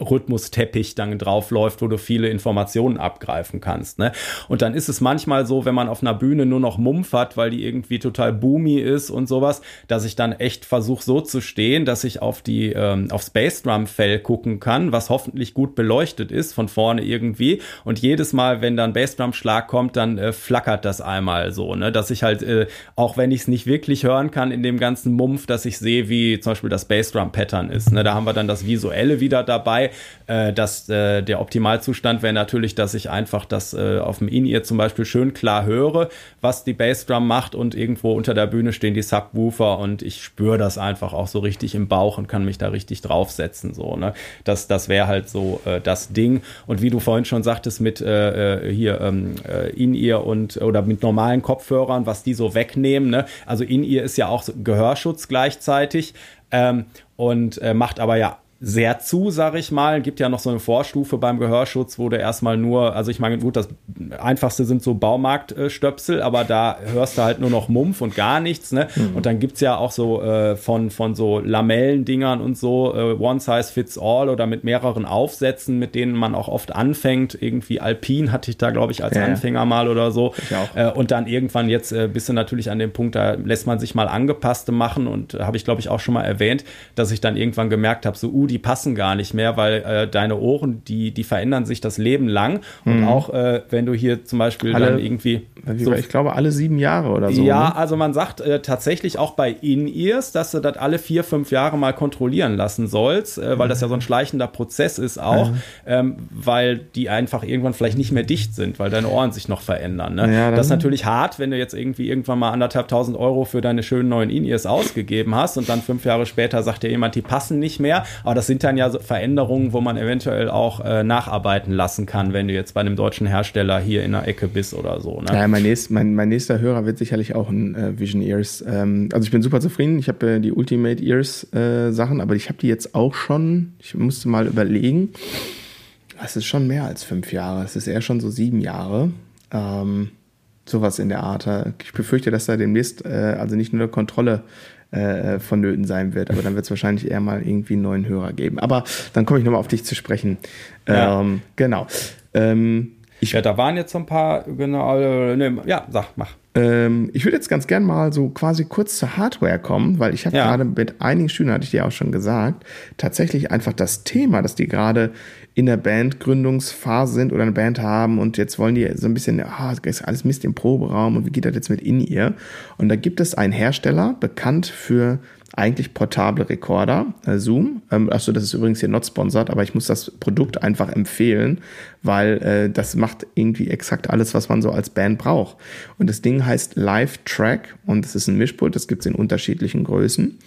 Rhythmusteppich dann draufläuft, wo du viele Informationen abgreifen kannst. Ne? Und dann ist es manchmal so, wenn man auf einer Bühne nur noch Mumpf hat, weil die irgendwie total boomy ist und sowas, dass ich dann echt versuche so zu stehen, dass ich auf die ähm, aufs Bassdrum-Fell gucken kann, was hoffentlich gut beleuchtet ist von vorne irgendwie. Und jedes Mal, wenn dann Bassdrum-Schlag kommt, dann äh, flackert das einmal so, ne? dass ich halt, äh, auch wenn ich es nicht wirklich hören kann in dem ganzen Mumpf, dass ich sehe, wie zum Beispiel das Bassdrum-Pattern ist. Ne? Da haben wir dann das Visuelle wieder dabei äh, dass äh, der Optimalzustand wäre natürlich, dass ich einfach das äh, auf dem In-Ear zum Beispiel schön klar höre, was die Bassdrum macht und irgendwo unter der Bühne stehen die Subwoofer und ich spüre das einfach auch so richtig im Bauch und kann mich da richtig draufsetzen. So, ne? Das, das wäre halt so äh, das Ding. Und wie du vorhin schon sagtest, mit äh, äh hier ähm, äh, In-Ear und oder mit normalen Kopfhörern, was die so wegnehmen. Ne? Also In-Ear ist ja auch Gehörschutz gleichzeitig. Ähm, und äh, macht aber ja sehr zu, sag ich mal. Gibt ja noch so eine Vorstufe beim Gehörschutz, wo du erstmal nur, also ich meine, gut, das einfachste sind so Baumarktstöpsel, aber da hörst du halt nur noch Mumpf und gar nichts, ne? Mhm. Und dann gibt's ja auch so äh, von, von so Lamellendingern und so, äh, One Size Fits All oder mit mehreren Aufsätzen, mit denen man auch oft anfängt. Irgendwie Alpin hatte ich da, glaube ich, als ja, Anfänger mal oder so. Äh, und dann irgendwann jetzt äh, bist du natürlich an dem Punkt, da lässt man sich mal angepasste machen und äh, habe ich, glaube ich, auch schon mal erwähnt, dass ich dann irgendwann gemerkt habe, so, uh, die passen gar nicht mehr, weil äh, deine Ohren, die, die verändern sich das Leben lang. Und mhm. auch äh, wenn du hier zum Beispiel alle, dann irgendwie. So, ich glaube, alle sieben Jahre oder so. Ja, ne? also man sagt äh, tatsächlich auch bei In-Ears, dass du das alle vier, fünf Jahre mal kontrollieren lassen sollst, äh, weil mhm. das ja so ein schleichender Prozess ist auch, mhm. ähm, weil die einfach irgendwann vielleicht nicht mehr dicht sind, weil deine Ohren sich noch verändern. Ne? Ja, das ist natürlich hart, wenn du jetzt irgendwie irgendwann mal anderthalb tausend Euro für deine schönen neuen In-Ears ausgegeben hast und dann fünf Jahre später sagt dir jemand, die passen nicht mehr. Aber das sind dann ja so Veränderungen, wo man eventuell auch äh, nacharbeiten lassen kann, wenn du jetzt bei einem deutschen Hersteller hier in der Ecke bist oder so. Ne? Ja, mein, nächst, mein, mein nächster Hörer wird sicherlich auch ein äh, Vision Ears. Ähm, also ich bin super zufrieden. Ich habe äh, die Ultimate Ears äh, Sachen, aber ich habe die jetzt auch schon. Ich musste mal überlegen. Es ist schon mehr als fünf Jahre. Es ist eher schon so sieben Jahre. Ähm, sowas in der Art. Ich befürchte, dass da demnächst äh, also nicht nur Kontrolle äh, vonnöten sein wird, aber dann wird es wahrscheinlich eher mal irgendwie einen neuen Hörer geben. Aber dann komme ich nochmal auf dich zu sprechen. Ja. Ähm, genau. Ähm, ich, ja, da waren jetzt so ein paar, genau, äh, ne, ja, sag, mach. Ähm, ich würde jetzt ganz gern mal so quasi kurz zur Hardware kommen, weil ich habe ja. gerade mit einigen Schülern, hatte ich dir auch schon gesagt, tatsächlich einfach das Thema, dass die gerade in der Bandgründungsphase sind oder eine Band haben und jetzt wollen die so ein bisschen, ah, ist alles Mist im Proberaum und wie geht das jetzt mit in ihr? Und da gibt es einen Hersteller, bekannt für eigentlich portable Rekorder, äh, Zoom. Ähm, achso, das ist übrigens hier not sponsored, aber ich muss das Produkt einfach empfehlen, weil äh, das macht irgendwie exakt alles, was man so als Band braucht. Und das Ding heißt Live Track und es ist ein Mischpult, das gibt es in unterschiedlichen Größen.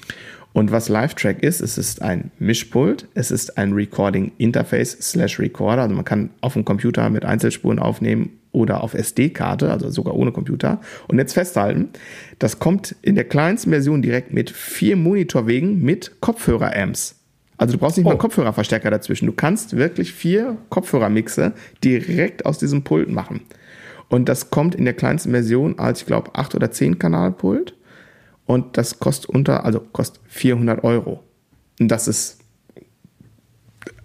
Und was LiveTrack ist, es ist ein Mischpult, es ist ein Recording Interface slash Recorder, also man kann auf dem Computer mit Einzelspuren aufnehmen oder auf SD-Karte, also sogar ohne Computer. Und jetzt festhalten, das kommt in der kleinsten Version direkt mit vier Monitorwegen mit Kopfhörer-Amps. Also du brauchst nicht oh. mal Kopfhörerverstärker dazwischen. Du kannst wirklich vier Kopfhörermixe direkt aus diesem Pult machen. Und das kommt in der kleinsten Version als, ich glaube, 8 oder 10 Kanalpult und das kostet unter, also kostet 400 Euro. Und das ist,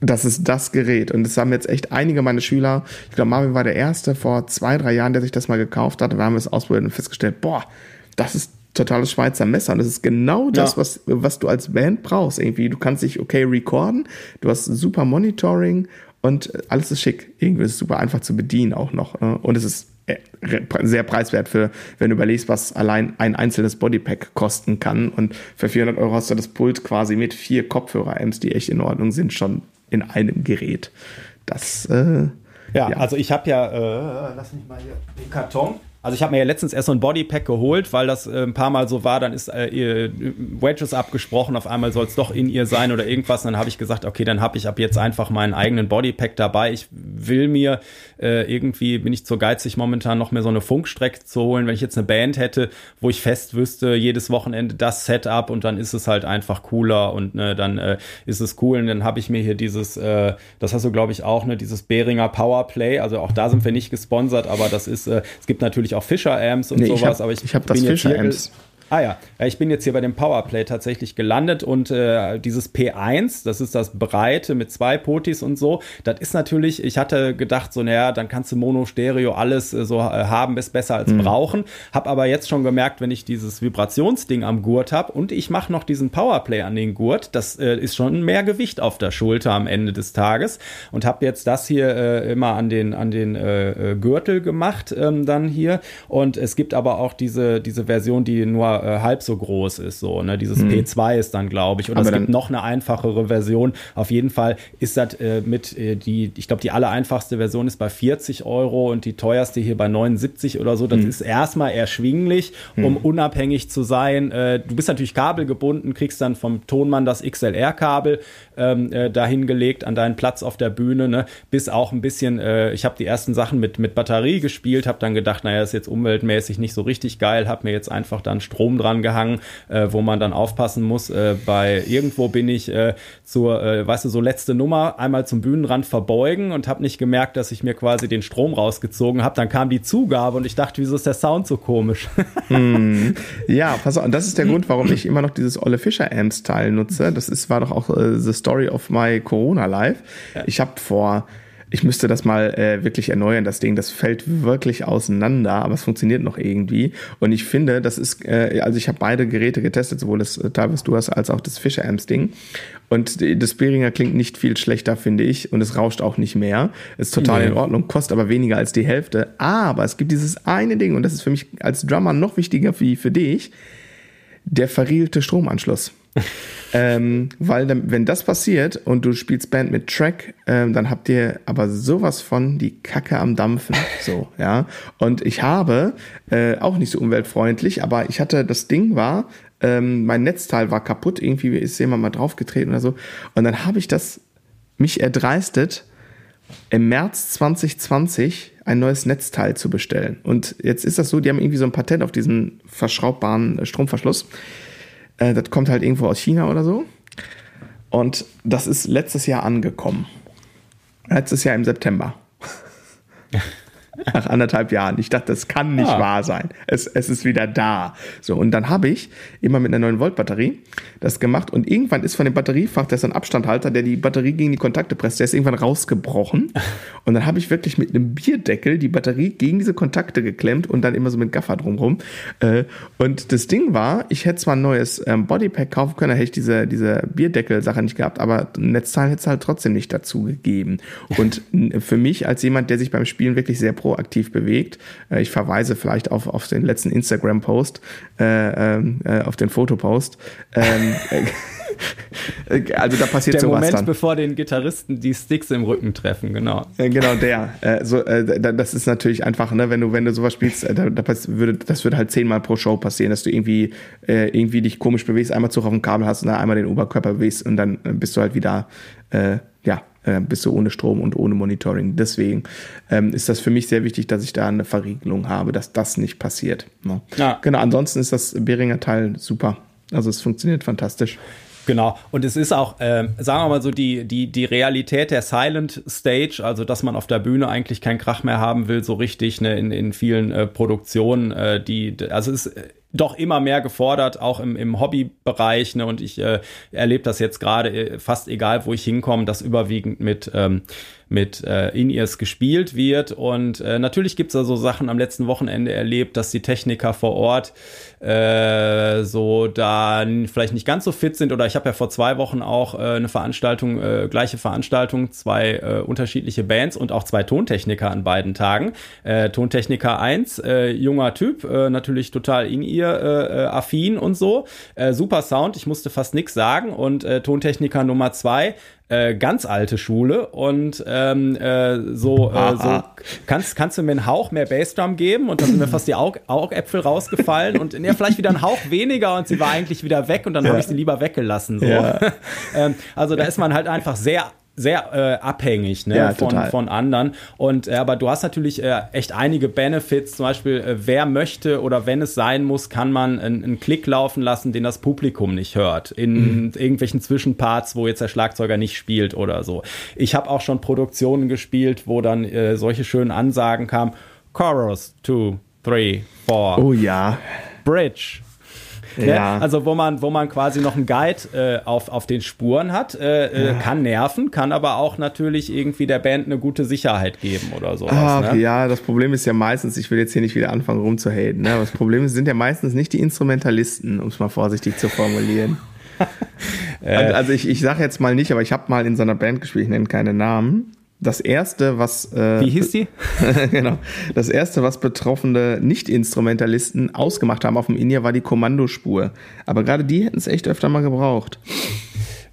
das ist das Gerät. Und das haben jetzt echt einige meiner Schüler, ich glaube, Marvin war der Erste vor zwei, drei Jahren, der sich das mal gekauft hat. Da haben wir es ausprobiert und festgestellt, boah, das ist totales Schweizer Messer. Und das ist genau das, ja. was, was du als Band brauchst. Irgendwie, du kannst dich okay recorden, du hast super Monitoring und alles ist schick. Irgendwie ist es super einfach zu bedienen auch noch. Ne? Und es ist sehr preiswert für, wenn du überlegst, was allein ein einzelnes Bodypack kosten kann. Und für 400 Euro hast du das Pult quasi mit vier Kopfhörer-Amps, die echt in Ordnung sind, schon in einem Gerät. Das, äh, ja, ja, also ich habe ja, äh, lass mich mal hier den Karton. Also ich habe mir ja letztens erst so ein Bodypack geholt, weil das äh, ein paar Mal so war, dann ist äh, ihr Wedges abgesprochen, auf einmal soll es doch in ihr sein oder irgendwas. Und dann habe ich gesagt, okay, dann habe ich ab jetzt einfach meinen eigenen Bodypack dabei. Ich will mir äh, irgendwie, bin ich zu geizig momentan noch mehr so eine Funkstrecke zu holen. Wenn ich jetzt eine Band hätte, wo ich fest wüsste, jedes Wochenende das Setup und dann ist es halt einfach cooler und ne, dann äh, ist es cool. Und dann habe ich mir hier dieses, äh, das hast du glaube ich auch, ne, dieses Behringer Powerplay. Also auch da sind wir nicht gesponsert, aber das ist, äh, es gibt natürlich natürlich auch Fischer-Amps und nee, sowas, hab, aber ich, ich habe das Fischer-Amps. Ah ja, ich bin jetzt hier bei dem Powerplay tatsächlich gelandet und äh, dieses P1, das ist das Breite mit zwei Potis und so, das ist natürlich, ich hatte gedacht, so naja, dann kannst du Mono, Stereo, alles äh, so äh, haben, ist besser als mhm. brauchen. Hab aber jetzt schon gemerkt, wenn ich dieses Vibrationsding am Gurt habe und ich mache noch diesen Powerplay an den Gurt, das äh, ist schon mehr Gewicht auf der Schulter am Ende des Tages und habe jetzt das hier äh, immer an den, an den äh, äh, Gürtel gemacht ähm, dann hier und es gibt aber auch diese, diese Version, die nur äh, halb so groß ist. So, ne? Dieses hm. P2 ist dann, glaube ich. Und es gibt noch eine einfachere Version. Auf jeden Fall ist das äh, mit äh, die, ich glaube, die aller einfachste Version ist bei 40 Euro und die teuerste hier bei 79 oder so. Das hm. ist erstmal erschwinglich, um hm. unabhängig zu sein. Äh, du bist natürlich kabelgebunden, kriegst dann vom Tonmann das XLR-Kabel ähm, äh, dahin gelegt an deinen Platz auf der Bühne. Ne? Bis auch ein bisschen, äh, ich habe die ersten Sachen mit, mit Batterie gespielt, habe dann gedacht, naja, ist jetzt umweltmäßig nicht so richtig geil, habe mir jetzt einfach dann Strom dran gehangen, äh, wo man dann aufpassen muss. Äh, bei irgendwo bin ich äh, zur, äh, weißt du, so letzte Nummer einmal zum Bühnenrand verbeugen und habe nicht gemerkt, dass ich mir quasi den Strom rausgezogen habe. Dann kam die Zugabe und ich dachte, wieso ist der Sound so komisch? <laughs> hm. Ja, pass auf, und das ist der Grund, warum ich immer noch dieses Olle Fischer Amps Teil nutze. Das ist, war doch auch äh, the story of my Corona Life. Ich habe vor ich müsste das mal äh, wirklich erneuern, das Ding. Das fällt wirklich auseinander, aber es funktioniert noch irgendwie. Und ich finde, das ist, äh, also ich habe beide Geräte getestet, sowohl das äh, Teil, was du hast, als auch das Fisher Amps Ding. Und das Behringer klingt nicht viel schlechter, finde ich. Und es rauscht auch nicht mehr. Ist total nee. in Ordnung, kostet aber weniger als die Hälfte. Aber es gibt dieses eine Ding, und das ist für mich als Drummer noch wichtiger wie für dich, der verriegelte Stromanschluss. <laughs> ähm, weil wenn das passiert und du spielst Band mit Track, ähm, dann habt ihr aber sowas von die Kacke am Dampfen. <laughs> So, ja. Und ich habe, äh, auch nicht so umweltfreundlich, aber ich hatte, das Ding war, ähm, mein Netzteil war kaputt, irgendwie ist jemand mal draufgetreten oder so. Und dann habe ich das mich erdreistet, im März 2020 ein neues Netzteil zu bestellen. Und jetzt ist das so, die haben irgendwie so ein Patent auf diesen verschraubbaren Stromverschluss. Äh, das kommt halt irgendwo aus China oder so. Und das ist letztes Jahr angekommen. Letztes Jahr im September. <laughs> Nach anderthalb Jahren. Ich dachte, das kann nicht ah. wahr sein. Es, es ist wieder da. So, und dann habe ich immer mit einer 9-Volt-Batterie das gemacht und irgendwann ist von dem Batteriefach, der ist ein Abstandhalter, der die Batterie gegen die Kontakte presst, der ist irgendwann rausgebrochen. <laughs> Und dann habe ich wirklich mit einem Bierdeckel die Batterie gegen diese Kontakte geklemmt und dann immer so mit Gaffer drumrum. Äh, und das Ding war, ich hätte zwar ein neues ähm, Bodypack kaufen können, da hätte ich diese, diese Bierdeckel-Sache nicht gehabt, aber ein Netzteil hätte es halt trotzdem nicht dazu gegeben. <laughs> Und für mich als jemand, der sich beim Spielen wirklich sehr proaktiv bewegt. Äh, ich verweise vielleicht auf, auf den letzten Instagram-Post, äh, ähm, äh, auf den Fotopost. Ähm, äh, <laughs> also da passiert der sowas Moment, dann. bevor den Gitarristen die Sticks im Rücken treffen, genau. Genau der. Äh, so, äh, das ist natürlich einfach, ne, wenn du wenn du sowas spielst, äh, da, da würde das würde halt zehnmal pro Show passieren, dass du irgendwie äh, irgendwie dich komisch bewegst, einmal Zug auf dem Kabel hast und dann einmal den Oberkörper bewegst und dann bist du halt wieder äh, ja äh, bist du ohne Strom und ohne Monitoring. Deswegen ähm, ist das für mich sehr wichtig, dass ich da eine Verriegelung habe, dass das nicht passiert. Ne? Ja. Genau, ansonsten ist das Beringer Teil super. Also es funktioniert fantastisch. Genau. Und es ist auch, äh, sagen wir mal so, die, die, die Realität der Silent Stage, also dass man auf der Bühne eigentlich keinen Krach mehr haben will, so richtig, ne, in, in vielen äh, Produktionen, äh, die, also es ist doch immer mehr gefordert, auch im, im Hobbybereich. Ne? Und ich äh, erlebe das jetzt gerade äh, fast egal, wo ich hinkomme, dass überwiegend mit ähm, mit äh, In-Ears gespielt wird. Und äh, natürlich gibt's da so Sachen am letzten Wochenende erlebt, dass die Techniker vor Ort äh, so da vielleicht nicht ganz so fit sind. Oder ich habe ja vor zwei Wochen auch äh, eine Veranstaltung, äh, gleiche Veranstaltung, zwei äh, unterschiedliche Bands und auch zwei Tontechniker an beiden Tagen. Äh, Tontechniker 1, äh, junger Typ, äh, natürlich total In-Ear äh, affin und so. Äh, super Sound, ich musste fast nix sagen. Und äh, Tontechniker Nummer 2, äh, ganz alte Schule und ähm, äh, so, äh, so kannst, kannst du mir einen Hauch mehr Bassdrum geben und dann sind mir fast die Aug Augäpfel rausgefallen und ja, vielleicht wieder einen Hauch weniger und sie war eigentlich wieder weg und dann ja. habe ich sie lieber weggelassen. So. Ja. <laughs> ähm, also da ist man halt einfach sehr sehr äh, abhängig ne, ja, von, von anderen. Und äh, aber du hast natürlich äh, echt einige Benefits. Zum Beispiel, äh, wer möchte oder wenn es sein muss, kann man einen, Klick laufen lassen, den das Publikum nicht hört. In mhm. irgendwelchen Zwischenparts, wo jetzt der Schlagzeuger nicht spielt oder so. Ich habe auch schon Produktionen gespielt, wo dann äh, solche schönen Ansagen kamen. Chorus, two, three, four. Oh ja. Bridge, Ne? Ja. Also wo man, wo man quasi noch einen Guide äh, auf, auf den Spuren hat, äh, äh, ja. kann nerven, kann aber auch natürlich irgendwie der Band eine gute Sicherheit geben oder sowas. Ach, ne? Ja, das Problem ist ja meistens, ich will jetzt hier nicht wieder anfangen rumzuhaten, ne? aber das Problem sind ja meistens nicht die Instrumentalisten, um es mal vorsichtig zu formulieren. <laughs> Äh. also ich, ich sage jetzt mal nicht, aber ich habe mal in so einer Band gespielt, ich nenne keine Namen das erste, was äh, wie hieß die? <laughs> genau, das erste, was betroffene Nicht-Instrumentalisten ausgemacht haben auf dem In-Ear, war die Kommandospur. Aber gerade die hätten es echt öfter mal gebraucht.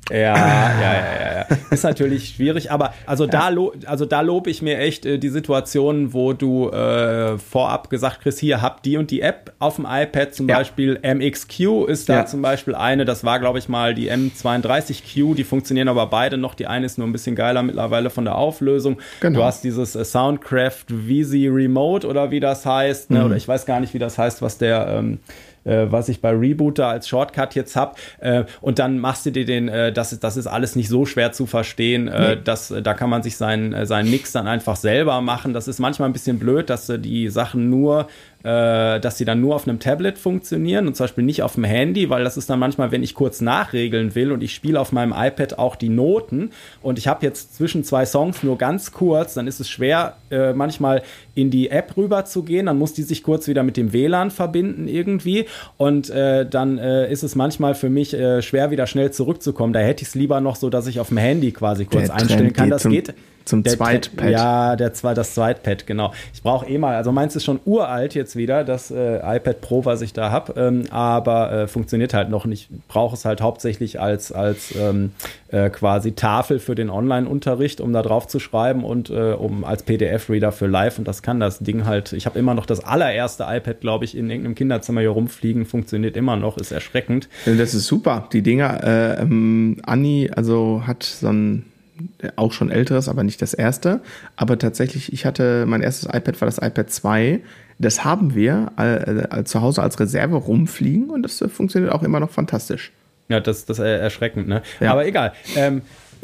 Ja, ja, ja, ja, ja. Ist natürlich schwierig, aber also ja. da lo also da lobe ich mir echt äh, die Situation, wo du äh, vorab gesagt kriegst, hier habt die und die App auf dem iPad, zum ja. Beispiel MXQ ist da ja. zum Beispiel eine, das war glaube ich mal die M32Q, die funktionieren aber beide noch, die eine ist nur ein bisschen geiler mittlerweile von der Auflösung. Genau. Du hast dieses äh, Soundcraft Visi Remote oder wie das heißt, ne? mhm. oder ich weiß gar nicht, wie das heißt, was der ähm, äh, was ich bei Rebooter als Shortcut jetzt habe. Äh, und dann machst du dir den, äh, das, ist, das ist alles nicht so schwer zu verstehen. Äh, nee. das, da kann man sich seinen, äh, seinen Mix dann einfach selber machen. Das ist manchmal ein bisschen blöd, dass du die Sachen nur äh, dass sie dann nur auf einem Tablet funktionieren und zum Beispiel nicht auf dem Handy, weil das ist dann manchmal, wenn ich kurz nachregeln will und ich spiele auf meinem iPad auch die Noten und ich habe jetzt zwischen zwei Songs nur ganz kurz, dann ist es schwer, äh, manchmal in die App rüber zu gehen, dann muss die sich kurz wieder mit dem WLAN verbinden irgendwie und äh, dann äh, ist es manchmal für mich äh, schwer wieder schnell zurückzukommen. Da hätte ich es lieber noch so, dass ich auf dem Handy quasi kurz Der einstellen Trend kann. Das zum- geht. zum Zweitpad. Ja, der, das Zweitpad, genau. Ich brauche eh mal, also meins ist schon uralt jetzt wieder, das äh, iPad Pro, was ich da habe, ähm, aber äh, funktioniert halt noch nicht. Ich brauche es halt hauptsächlich als, als ähm, äh, quasi Tafel für den Online-Unterricht, um da drauf zu schreiben und äh, um als PDF-Reader für live und das kann das Ding halt. Ich habe immer noch das allererste iPad, glaube ich, in irgendeinem Kinderzimmer hier rumfliegen, funktioniert immer noch, ist erschreckend. Das ist super. Die Dinger, äh, ähm, Anni, also hat so ein auch schon älteres, aber nicht das erste. Aber tatsächlich, ich hatte, mein erstes iPad war das iPad 2. Das haben wir äh, äh, zu Hause als Reserve rumfliegen und das äh, funktioniert auch immer noch fantastisch. Ja, das, das ist äh, erschreckend, ne? Ja. Aber egal. Ähm,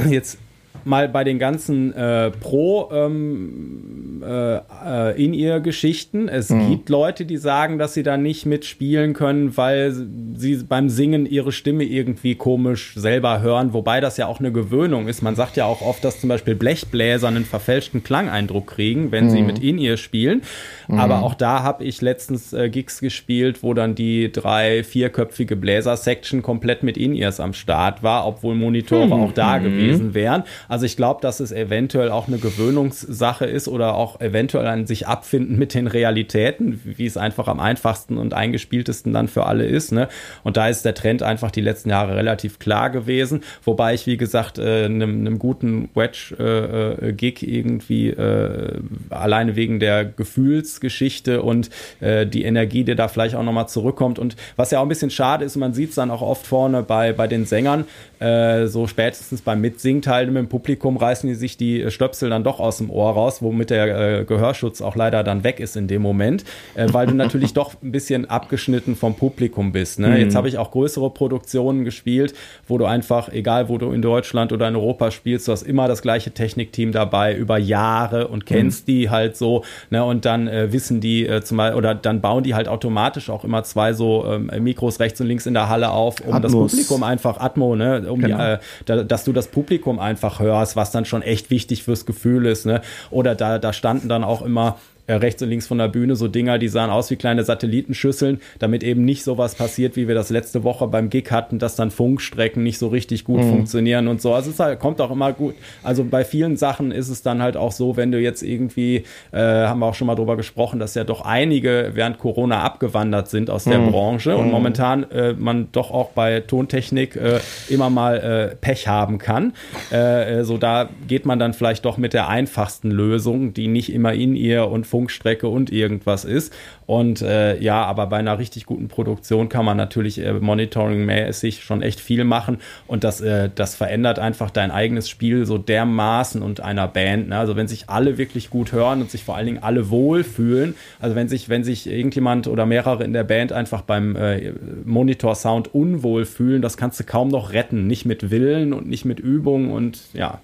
jetzt mal bei den ganzen äh, Pro ähm, äh, äh, In-Ear-Geschichten. Es gibt Leute, die sagen, dass sie da nicht mitspielen können, weil sie beim Singen ihre Stimme irgendwie komisch selber hören, wobei das ja auch eine Gewöhnung ist. Man sagt ja auch oft, dass zum Beispiel Blechbläser einen verfälschten Klangeindruck kriegen, wenn sie mit In-Ear spielen. Aber auch da habe ich letztens äh, Gigs gespielt, wo dann die drei, vierköpfige Bläser-Section komplett mit In-Ears am Start war, obwohl Monitore auch da gewesen wären. Also ich glaube, dass es eventuell auch eine Gewöhnungssache ist oder auch eventuell ein sich abfinden mit den Realitäten, wie es einfach am einfachsten und eingespieltesten dann für alle ist. Ne? Und da ist der Trend einfach die letzten Jahre relativ klar gewesen, wobei ich, wie gesagt, äh, einem, einem guten Wedge-Gig irgendwie äh, alleine wegen der Gefühlsgeschichte und äh, die Energie, die da vielleicht auch nochmal zurückkommt. Und was ja auch ein bisschen schade ist, man sieht es dann auch oft vorne bei, bei den Sängern, äh, so spätestens beim Mitsingteil mit dem Publikum reißen die sich die Stöpsel dann doch aus dem Ohr raus, womit der äh, Gehörschutz auch leider dann weg ist in dem Moment, äh, weil du natürlich doch ein bisschen abgeschnitten vom Publikum bist. Ne? Jetzt habe ich auch größere Produktionen gespielt, wo du einfach, egal wo du in Deutschland oder in Europa spielst, du hast immer das gleiche Technikteam dabei über Jahre und kennst die halt so, ne? Und dann äh, wissen die äh, zum Beispiel, oder dann bauen die halt automatisch auch immer zwei so ähm, Mikros rechts und links in der Halle auf, um das Atmos. Publikum einfach Atmo, ne, um Genau. die, äh, da, dass du das Publikum einfach hörst, was dann schon echt wichtig fürs Gefühl ist, ne? Oder da, da standen dann auch immer rechts und links von der Bühne so Dinger, die sahen aus wie kleine Satellitenschüsseln, damit eben nicht sowas passiert, wie wir das letzte Woche beim Gig hatten, dass dann Funkstrecken nicht so richtig gut funktionieren und so. Also es halt, kommt auch immer gut. Also bei vielen Sachen ist es dann halt auch so, wenn du jetzt irgendwie, äh, haben wir auch schon mal drüber gesprochen, dass ja doch einige während Corona abgewandert sind aus der Branche und momentan äh, man doch auch bei Tontechnik äh, immer mal äh, Pech haben kann. Äh, äh, so da geht man dann vielleicht doch mit der einfachsten Lösung, die nicht immer in ihr und Funkstrecke und irgendwas ist. Und äh, ja, aber bei einer richtig guten Produktion kann man natürlich äh, monitoringmäßig schon echt viel machen und das, äh, das verändert einfach dein eigenes Spiel so dermaßen und einer Band. Ne? Also wenn sich alle wirklich gut hören und sich vor allen Dingen alle wohlfühlen, also wenn sich, wenn sich irgendjemand oder mehrere in der Band einfach beim äh, Monitor-Sound unwohl fühlen, das kannst du kaum noch retten. Nicht mit Willen und nicht mit Übung und ja.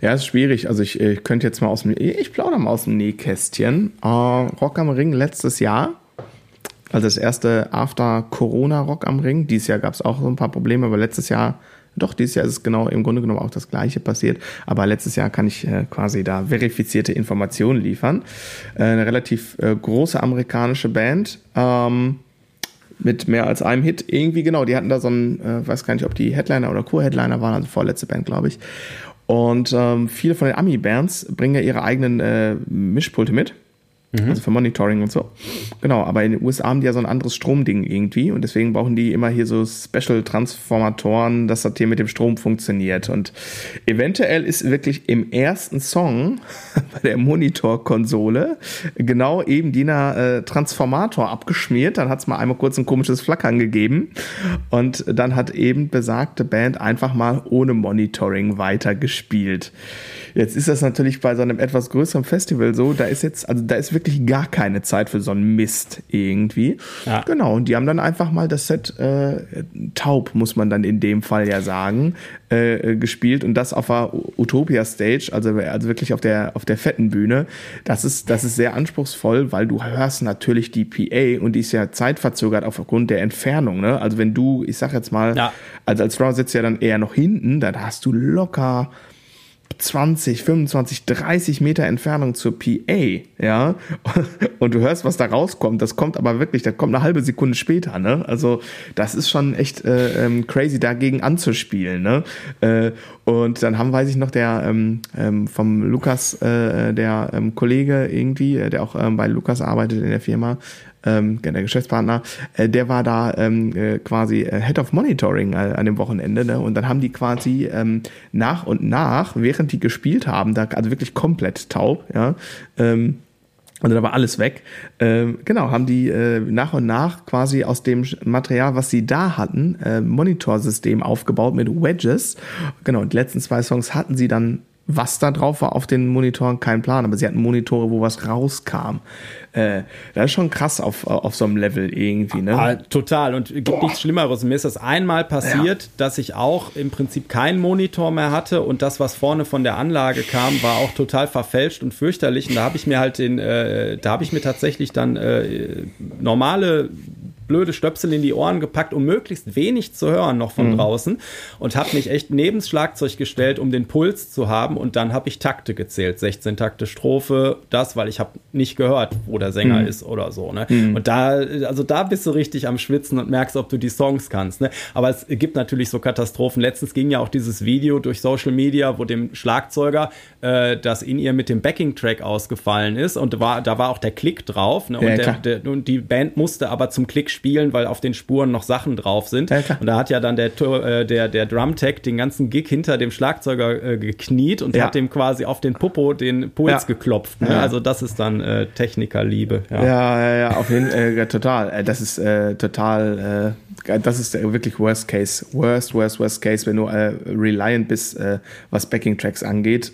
Ja, ist schwierig. Also ich, ich könnte jetzt mal aus dem, ich plaudere mal aus dem Nähkästchen. Äh, Rock am Ring letztes Jahr, also das erste After Corona Rock am Ring. Dieses Jahr gab es auch so ein paar Probleme, aber letztes Jahr, doch, dieses Jahr ist es genau im Grunde genommen auch das Gleiche passiert. Aber letztes Jahr kann ich äh, quasi da verifizierte Informationen liefern. Äh, eine relativ äh, große amerikanische Band. Ähm, mit mehr als einem Hit. Irgendwie genau, die hatten da so einen, äh, weiß gar nicht, ob die Headliner oder Co-Headliner waren, also vorletzte Band, glaube ich. Und ähm, viele von den Ami-Bands bringen ja ihre eigenen äh, Mischpulte mit. Also für Monitoring und so. Genau, aber in den USA haben die ja so ein anderes Stromding irgendwie und deswegen brauchen die immer hier so Special-Transformatoren, dass das hier mit dem Strom funktioniert. Und eventuell ist wirklich im ersten Song <laughs> bei der Monitorkonsole genau eben jener äh, Transformator abgeschmiert. Dann hat es mal einmal kurz ein komisches Flackern gegeben und dann hat eben besagte Band einfach mal ohne Monitoring weitergespielt. Jetzt ist das natürlich bei so einem etwas größeren Festival so, da ist jetzt, also da ist wirklich gar keine Zeit für so einen Mist irgendwie. Ja. Genau, und die haben dann einfach mal das Set äh, taub, muss man dann in dem Fall ja sagen, äh, gespielt und das auf der Utopia Stage, also, also wirklich auf der, auf der fetten Bühne. Das ist, das ist sehr anspruchsvoll, weil du hörst natürlich die PA und die ist ja zeitverzögert aufgrund der Entfernung. Ne? Also wenn du, ich sag jetzt mal, ja. also als Drummer sitzt ja dann eher noch hinten, dann hast du locker 20, 25, 30 Meter Entfernung zur PA, ja, <laughs> und du hörst, was da rauskommt. Das kommt aber wirklich, das kommt eine halbe Sekunde später, ne? Also das ist schon echt äh, ähm, crazy, dagegen anzuspielen, ne? Äh, und dann haben, weiß ich noch, der ähm, ähm, vom Lukas, äh, der ähm, Kollege irgendwie, äh, der auch ähm, bei Lukas arbeitet in der Firma, ähm, der Geschäftspartner, äh, der war da ähm, äh, quasi äh, Head of Monitoring äh, an dem Wochenende. Ne? Und dann haben die quasi ähm, nach und nach, während die gespielt haben, da, also wirklich komplett taub, ja, ähm, also da war alles weg. Ähm, genau, haben die äh, nach und nach quasi aus dem Material, was sie da hatten, äh, Monitorsystem aufgebaut mit Wedges. Genau, und die letzten zwei Songs hatten sie dann was da drauf war auf den Monitoren, kein Plan, aber sie hatten Monitore, wo was rauskam. Äh, das ist schon krass auf, auf so einem Level irgendwie, ne? Ah, total. Und gibt Boah. nichts Schlimmeres. Mir ist das einmal passiert, ja. dass ich auch im Prinzip keinen Monitor mehr hatte und das, was vorne von der Anlage kam, war auch total verfälscht und fürchterlich. Und da habe ich mir halt den, äh, da habe ich mir tatsächlich dann äh, normale blöde Stöpsel in die Ohren gepackt, um möglichst wenig zu hören noch von mhm. draußen und habe mich echt neben das Schlagzeug gestellt, um den Puls zu haben und dann habe ich Takte gezählt, 16 Takte Strophe, das, weil ich habe nicht gehört, wo der Sänger mhm. ist oder so. Ne? Mhm. Und da, also da bist du richtig am Schwitzen und merkst, ob du die Songs kannst. Ne? Aber es gibt natürlich so Katastrophen. Letztens ging ja auch dieses Video durch Social Media, wo dem Schlagzeuger äh, das in ihr mit dem Backing-Track ausgefallen ist und war, da war auch der Klick drauf. Ne? Und, ja, der, der, und die Band musste aber zum Klick spielen, weil auf den Spuren noch Sachen drauf sind. Ja, und da hat ja dann der, äh, der, der Drumtech den ganzen Gig hinter dem Schlagzeuger äh, gekniet und ja. hat dem quasi auf den Popo den Puls ja. geklopft. Ne? Also das ist dann äh, Technikerliebe. Ja. ja, ja, auf jeden Fall, äh, total. Äh, das ist total, das ist wirklich Worst Case. Worst, worst, worst Case, wenn du reliant bist, was Backing-Tracks angeht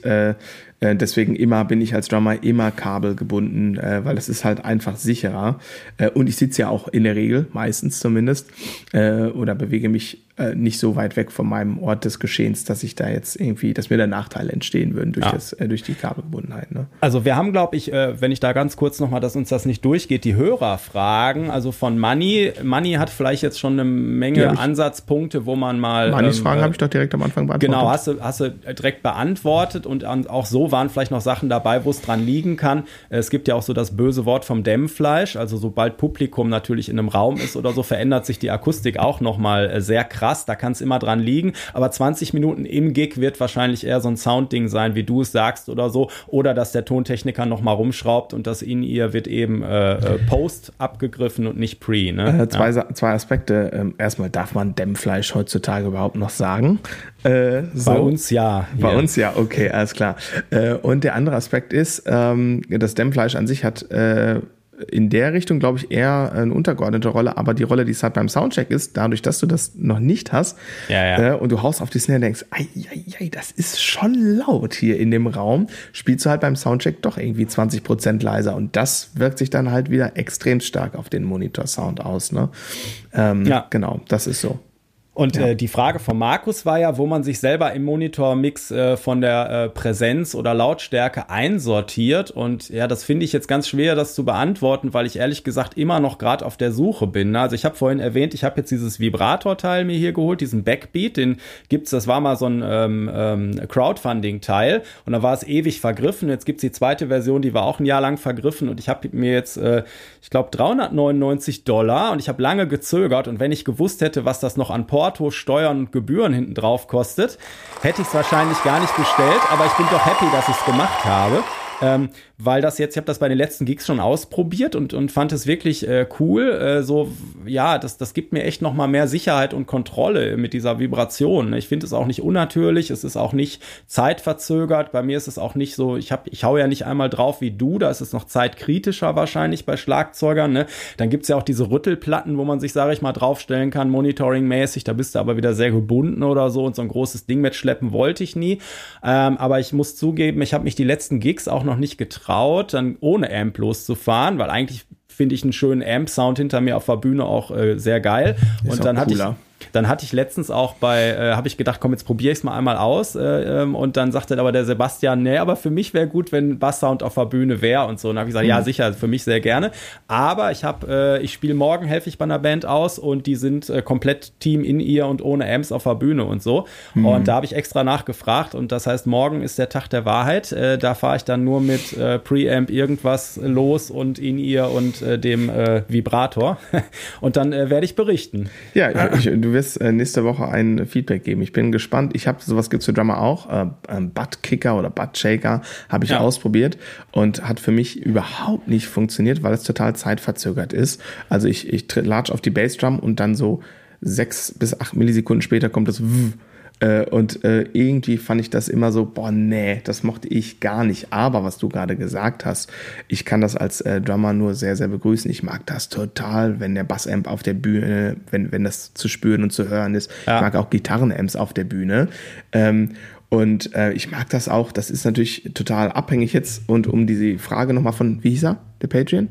äh, deswegen immer bin ich als Drummer immer kabelgebunden, äh, weil das ist halt einfach sicherer. Äh, und ich sitze ja auch in der Regel, meistens zumindest, äh, oder bewege mich äh, nicht so weit weg von meinem Ort des Geschehens, dass ich da jetzt irgendwie, dass mir da Nachteile entstehen würden durch, ja. das, durch die Kabelgebundenheit. Ne? Also wir haben, glaube ich, wenn ich da ganz kurz nochmal, dass uns das nicht durchgeht, die Hörerfragen, also von Money. Money hat vielleicht jetzt schon eine Menge Ansatzpunkte, wo man mal. Mannys ähm, Fragen habe ich doch direkt am Anfang beantwortet. Genau, hast du, hast du direkt beantwortet und auch so waren vielleicht noch Sachen dabei, wo es dran liegen kann. Es gibt ja auch so das böse Wort vom Dämmfleisch, also sobald Publikum natürlich in einem Raum ist oder so, verändert sich die Akustik auch nochmal sehr krass krass, da kann es immer dran liegen. Aber 20 Minuten im Gig wird wahrscheinlich eher so ein Soundding sein, wie du es sagst oder so. Oder dass der Tontechniker nochmal rumschraubt und das in ihr wird eben äh, äh, Post abgegriffen und nicht Pre. Ne? Äh, zwei, ja. zwei Aspekte. Ähm, erstmal, darf man Dämmfleisch heutzutage überhaupt noch sagen? Äh, so. Bei uns ja. Bei yeah. uns ja, okay, alles klar. Äh, und der andere Aspekt ist, ähm, das Dämmfleisch an sich hat äh, in der Richtung, glaube ich, eher eine untergeordnete Rolle, aber die Rolle, die es halt beim Soundcheck ist, dadurch, dass du das noch nicht hast ja, ja. Äh, und du haust auf die Snare und denkst, ei, ei, ei, das ist schon laut hier in dem Raum, spielst du halt beim Soundcheck doch irgendwie 20 Prozent leiser und das wirkt sich dann halt wieder extrem stark auf den Monitor-Sound aus. Ne? Ähm, ja. Genau, das ist so. Und ja. äh, die Frage von Markus war ja, wo man sich selber im Monitormix äh, von der äh, Präsenz oder Lautstärke einsortiert. Und ja, das finde ich jetzt ganz schwer, das zu beantworten, weil ich ehrlich gesagt immer noch gerade auf der Suche bin. Also ich habe vorhin erwähnt, ich habe jetzt dieses Vibrator-Teil mir hier geholt, diesen Backbeat, den gibt's, das war mal so ein ähm, ähm, Crowdfunding-Teil und da war es ewig vergriffen. Jetzt gibt's die zweite Version, die war auch ein Jahr lang vergriffen und ich habe mir jetzt, äh, ich glaube, 399 Dollar und ich habe lange gezögert und wenn ich gewusst hätte, was das noch an Port Porto, Steuern und Gebühren hinten drauf kostet, hätte ich es wahrscheinlich gar nicht bestellt, aber ich bin doch happy, dass ich es gemacht habe. Ähm, weil das jetzt, ich habe das bei den letzten Gigs schon ausprobiert und, und fand es wirklich äh, cool. Äh, so, ja, das, das gibt mir echt nochmal mehr Sicherheit und Kontrolle mit dieser Vibration. Ne? Ich finde es auch nicht unnatürlich, es ist auch nicht zeitverzögert. Bei mir ist es auch nicht so, ich, hab, ich hau ja nicht einmal drauf wie du, da ist es noch zeitkritischer wahrscheinlich bei Schlagzeugern. Ne? Dann gibt's ja auch diese Rüttelplatten, wo man sich, sage ich mal, draufstellen kann, monitoringmäßig. Da bist du aber wieder sehr gebunden oder so und so ein großes Ding mitschleppen wollte ich nie. Ähm, aber ich muss zugeben, ich habe mich die letzten Gigs auch noch noch nicht getraut, dann ohne Amp loszufahren, weil eigentlich finde ich einen schönen Amp-Sound hinter mir auf der Bühne auch äh, sehr geil. Ist und dann hatte ich dann hatte ich letztens auch bei, äh, habe ich gedacht, komm, jetzt probiere ich es mal einmal aus. Äh, ähm, und dann sagte aber der Sebastian, nee, aber für mich wäre gut, wenn Basssound auf der Bühne wäre und so. Und dann habe ich gesagt, mhm. ja, sicher, für mich sehr gerne. Aber ich habe, äh, ich spiele morgen, helfe ich bei einer Band aus und die sind äh, komplett Team in ihr und ohne Amps auf der Bühne und so. Mhm. Und da habe ich extra nachgefragt. Und das heißt, morgen ist der Tag der Wahrheit. Äh, da fahre ich dann nur mit äh, Preamp irgendwas los und in ihr und äh, dem äh, Vibrator. <laughs> und dann äh, werde ich berichten. Ja, ich, du wirst wirst äh, nächste Woche ein Feedback geben. Ich bin gespannt. Ich habe sowas gibt's für Drummer auch. Äh, ähm, Butt Kicker oder Butt Shaker habe ich ja. ausprobiert und hat für mich überhaupt nicht funktioniert, weil es total zeitverzögert ist. Also ich, ich latsch auf die Bassdrum und dann so sechs bis acht Millisekunden später kommt das Wuh äh, und äh, irgendwie fand ich das immer so, boah, nee, das mochte ich gar nicht. Aber was du gerade gesagt hast, ich kann das als äh, Drummer nur sehr, sehr begrüßen. Ich mag das total, wenn der Bassamp auf der Bühne, wenn, wenn das zu spüren und zu hören ist. Ja. Ich mag auch Gitarrenamps auf der Bühne. Ähm, und äh, ich mag das auch. Das ist natürlich total abhängig jetzt. Und um diese Frage nochmal von, wie hieß er, der Patreon?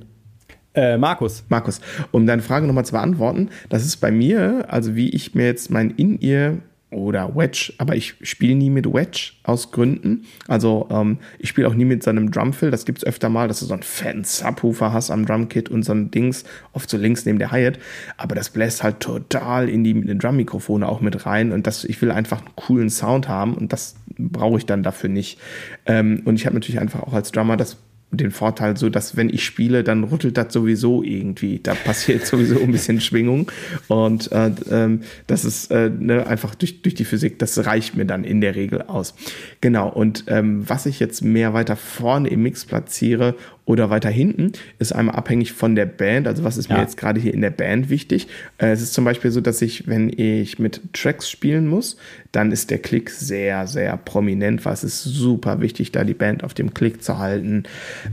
Äh, Markus. Markus, um deine Frage nochmal zu beantworten, das ist bei mir, also wie ich mir jetzt mein In-Ear oder Wedge, aber ich spiele nie mit Wedge aus Gründen. Also ähm, ich spiele auch nie mit seinem Drumfill. Das gibt's öfter mal, dass du so einen fetten Subwoofer hast am Drumkit und so ein Dings, oft so links neben der Hi-Hat. Aber das bläst halt total in die, die Drum-Mikrofone auch mit rein und das, ich will einfach einen coolen Sound haben und das brauche ich dann dafür nicht. Ähm, und ich habe natürlich einfach auch als Drummer das den Vorteil, so dass wenn ich spiele, dann rüttelt das sowieso irgendwie. Da passiert <laughs> sowieso ein bisschen Schwingung. Und äh, ähm, das ist äh, ne, einfach durch, durch die Physik, das reicht mir dann in der Regel aus. Genau, und ähm, was ich jetzt mehr weiter vorne im Mix platziere oder weiter hinten, ist einmal abhängig von der Band. Also was ist ja. mir jetzt gerade hier in der Band wichtig? Äh, es ist zum Beispiel so, dass ich, wenn ich mit Tracks spielen muss, dann ist der Klick sehr, sehr prominent, weil es ist super wichtig, da die Band auf dem Klick zu halten.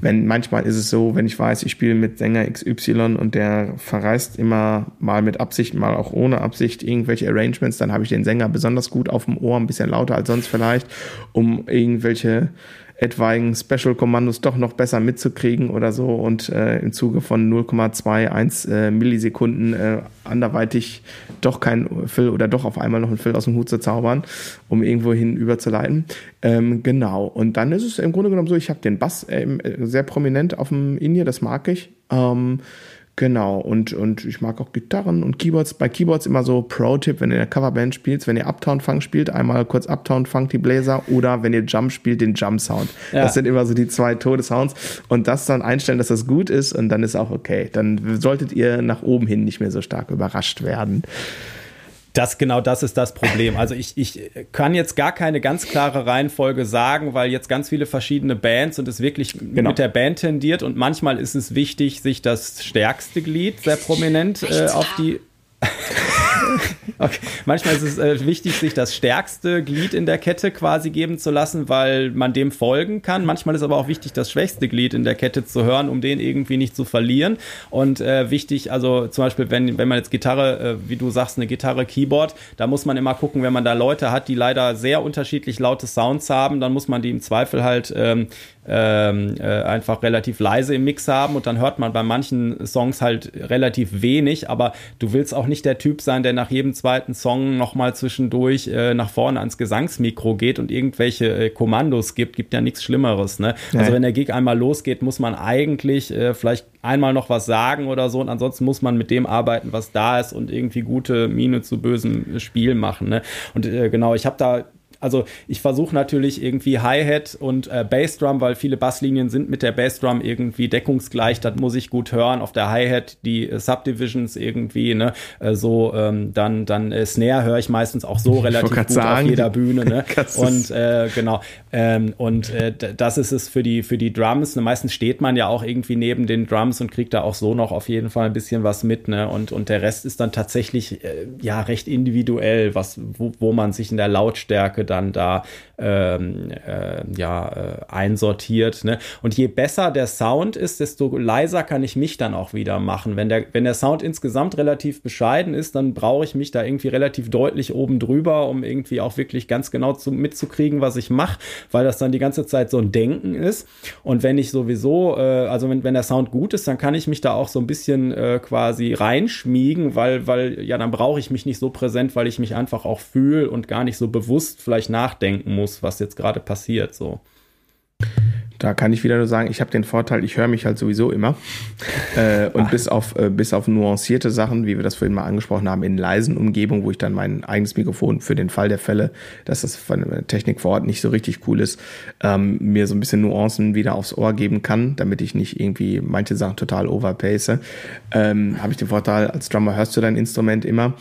Wenn manchmal ist es so, wenn ich weiß, ich spiele mit Sänger XY und der verreist immer mal mit Absicht, mal auch ohne Absicht irgendwelche Arrangements, dann habe ich den Sänger besonders gut auf dem Ohr, ein bisschen lauter als sonst vielleicht, um irgendwelche etwaigen Special-Kommandos doch noch besser mitzukriegen oder so und äh, im Zuge von 0,21 äh, Millisekunden äh, anderweitig doch kein Fill oder doch auf einmal noch ein Fill aus dem Hut zu zaubern, um irgendwo hin überzuleiten. Ähm, genau. Und dann ist es im Grunde genommen so, ich habe den Bass äh, sehr prominent auf dem In-Ear, das mag ich. Ähm, Genau, und, und ich mag auch Gitarren und Keyboards. Bei Keyboards immer so Pro-Tipp, wenn ihr in der Coverband spielt, wenn ihr Uptown Funk spielt, einmal kurz Uptown Funk die Bläser oder wenn ihr Jump spielt, den Jump Sound. Ja. Das sind immer so die zwei Todessounds. Und das dann einstellen, dass das gut ist und dann ist auch okay. Dann solltet ihr nach oben hin nicht mehr so stark überrascht werden. Das genau das ist das Problem. Also ich, ich kann jetzt gar keine ganz klare Reihenfolge sagen, weil jetzt ganz viele verschiedene Bands und es wirklich genau. mit der Band tendiert und manchmal ist es wichtig, sich das stärkste Glied sehr prominent äh, auf die <laughs> <laughs> okay. Manchmal ist es äh, wichtig, sich das stärkste Glied in der Kette quasi geben zu lassen, weil man dem folgen kann. Manchmal ist aber auch wichtig, das schwächste Glied in der Kette zu hören, um den irgendwie nicht zu verlieren. Und äh, wichtig, also zum Beispiel, wenn, wenn man jetzt Gitarre, äh, wie du sagst, eine Gitarre, Keyboard, da muss man immer gucken, wenn man da Leute hat, die leider sehr unterschiedlich laute Sounds haben, dann muss man die im Zweifel halt ähm, ähm, äh, einfach relativ leise im Mix haben und dann hört man bei manchen Songs halt relativ wenig, aber du willst auch nicht der Typ sein, der nach jedem zweiten Song nochmal zwischendurch äh, nach vorne ans Gesangsmikro geht und irgendwelche äh, Kommandos gibt, gibt ja nichts Schlimmeres. Ne? Ja. Also wenn der Gig einmal losgeht, muss man eigentlich äh, vielleicht einmal noch was sagen oder so und ansonsten muss man mit dem arbeiten, was da ist und irgendwie gute Miene zu bösem Spiel machen. Ne? Und äh, genau, ich habe da also ich versuche natürlich irgendwie Hi-Hat und äh, Bassdrum, weil viele Basslinien sind mit der Bassdrum irgendwie deckungsgleich, das muss ich gut hören. Auf der Hi-Hat die äh, Subdivisions irgendwie, ne, äh, so ähm, dann dann äh, Snare höre ich meistens auch so relativ gut sagen, auf jeder Bühne, ne? <laughs> und äh, genau ähm, und äh, das ist es für die für die Drums. Ne? Meistens steht man ja auch irgendwie neben den Drums und kriegt da auch so noch auf jeden Fall ein bisschen was mit, ne? Und und der Rest ist dann tatsächlich äh, ja recht individuell, was wo, wo man sich in der Lautstärke dann da ähm, äh, ja, äh, einsortiert. Ne? Und je besser der Sound ist, desto leiser kann ich mich dann auch wieder machen. Wenn der, wenn der Sound insgesamt relativ bescheiden ist, dann brauche ich mich da irgendwie relativ deutlich oben drüber, um irgendwie auch wirklich ganz genau zu, mitzukriegen, was ich mache, weil das dann die ganze Zeit so ein Denken ist. Und wenn ich sowieso, äh, also wenn, wenn der Sound gut ist, dann kann ich mich da auch so ein bisschen äh, quasi reinschmiegen, weil, weil, ja, dann brauche ich mich nicht so präsent, weil ich mich einfach auch fühle und gar nicht so bewusst vielleicht nachdenken muss muss, was jetzt gerade passiert. So. Da kann ich wieder nur sagen, ich habe den Vorteil, ich höre mich halt sowieso immer. <laughs> äh, und bis auf, äh, bis auf nuancierte Sachen, wie wir das vorhin mal angesprochen haben, in leisen Umgebungen, wo ich dann mein eigenes Mikrofon für den Fall der Fälle, dass das von der Technik vor Ort nicht so richtig cool ist, ähm, mir so ein bisschen Nuancen wieder aufs Ohr geben kann, damit ich nicht irgendwie manche Sachen total overpace. Ähm, habe ich den Vorteil, als Drummer hörst du dein Instrument immer.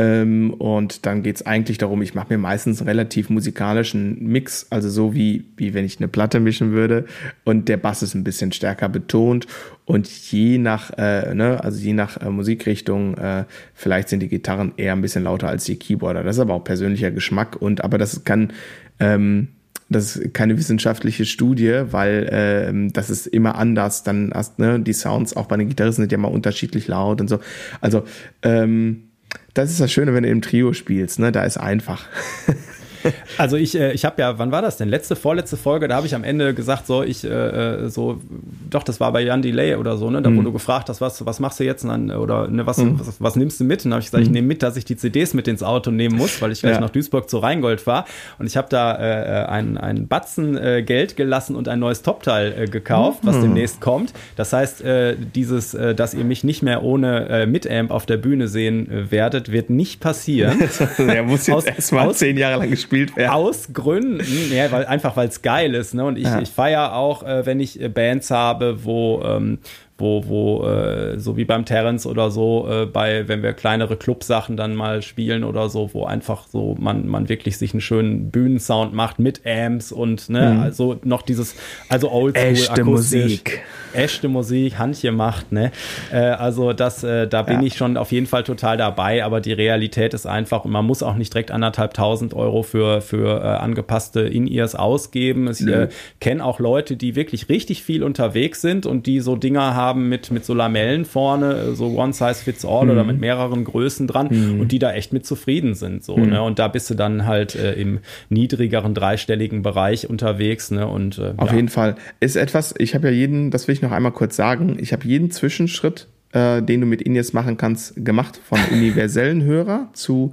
Ähm, und dann geht es eigentlich darum, ich mache mir meistens einen relativ musikalischen Mix, also so wie, wie wenn ich eine Platte mischen würde. Und der Bass ist ein bisschen stärker betont. Und je nach, äh, ne, also je nach äh, Musikrichtung, äh, vielleicht sind die Gitarren eher ein bisschen lauter als die Keyboarder. Das ist aber auch persönlicher Geschmack. Und aber das kann ähm, das ist keine wissenschaftliche Studie, weil äh, das ist immer anders. Dann hast ne, die Sounds auch bei den Gitarristen sind ja mal unterschiedlich laut und so. Also ähm, das ist das Schöne, wenn du im Trio spielst, ne? Da ist einfach. <laughs> <laughs> Also ich, äh, ich habe ja, wann war das denn? Letzte, vorletzte Folge, da habe ich am Ende gesagt, so, ich, äh, äh so, doch, das war bei Jan Delay oder so, ne? Da, mhm. du gefragt hast, was, was machst du jetzt dann, oder ne, was, mhm. was, was, nimmst du mit? Und dann habe ich gesagt, mhm. ich nehme mit, dass ich die CDs mit ins Auto nehmen muss, weil ich gleich ja. nach Duisburg zu Rheingold war. Und ich habe da äh, einen, einen Batzen äh, Geld gelassen und ein neues Topteil äh, gekauft, was mhm. demnächst kommt. Das heißt, äh, dieses, äh, dass ihr mich nicht mehr ohne äh, Mitamp auf der Bühne sehen äh, werdet, wird nicht passieren. <laughs> Der muss jetzt erstmal zehn Jahre lang gespielt gespielt werden. Aus Gründen, ja, weil, einfach weil es geil ist. Ne? Und ich, ja. ich feiere auch, äh, wenn ich äh, Bands habe, wo, ähm, wo, wo äh, so wie beim Terrence oder so, äh, bei, wenn wir kleinere Clubsachen dann mal spielen oder so, wo einfach so man, man wirklich sich einen schönen Bühnensound macht mit Amps und ne, mhm. also noch dieses, also oldschool, Echte Musik. Echte Musik, Handchen macht, ne? Äh, also das, äh, da bin ja. ich schon auf jeden Fall total dabei, aber die Realität ist einfach, und man muss auch nicht direkt anderthalb tausend Euro für, für äh, angepasste In-Ears ausgeben. Ich äh, kenne auch Leute, die wirklich richtig viel unterwegs sind und die so Dinger haben, haben mit, mit so Lamellen vorne, so One Size Fits All mhm. oder mit mehreren Größen dran mhm. und die da echt mit zufrieden sind. So, mhm. ne? Und da bist du dann halt äh, im niedrigeren dreistelligen Bereich unterwegs. Ne? Und, äh, Auf ja. jeden Fall. Ist etwas, ich habe ja jeden, das will ich noch einmal kurz sagen, ich habe jeden Zwischenschritt äh, den du mit Ines machen kannst, gemacht. Von universellen <laughs> Hörer zu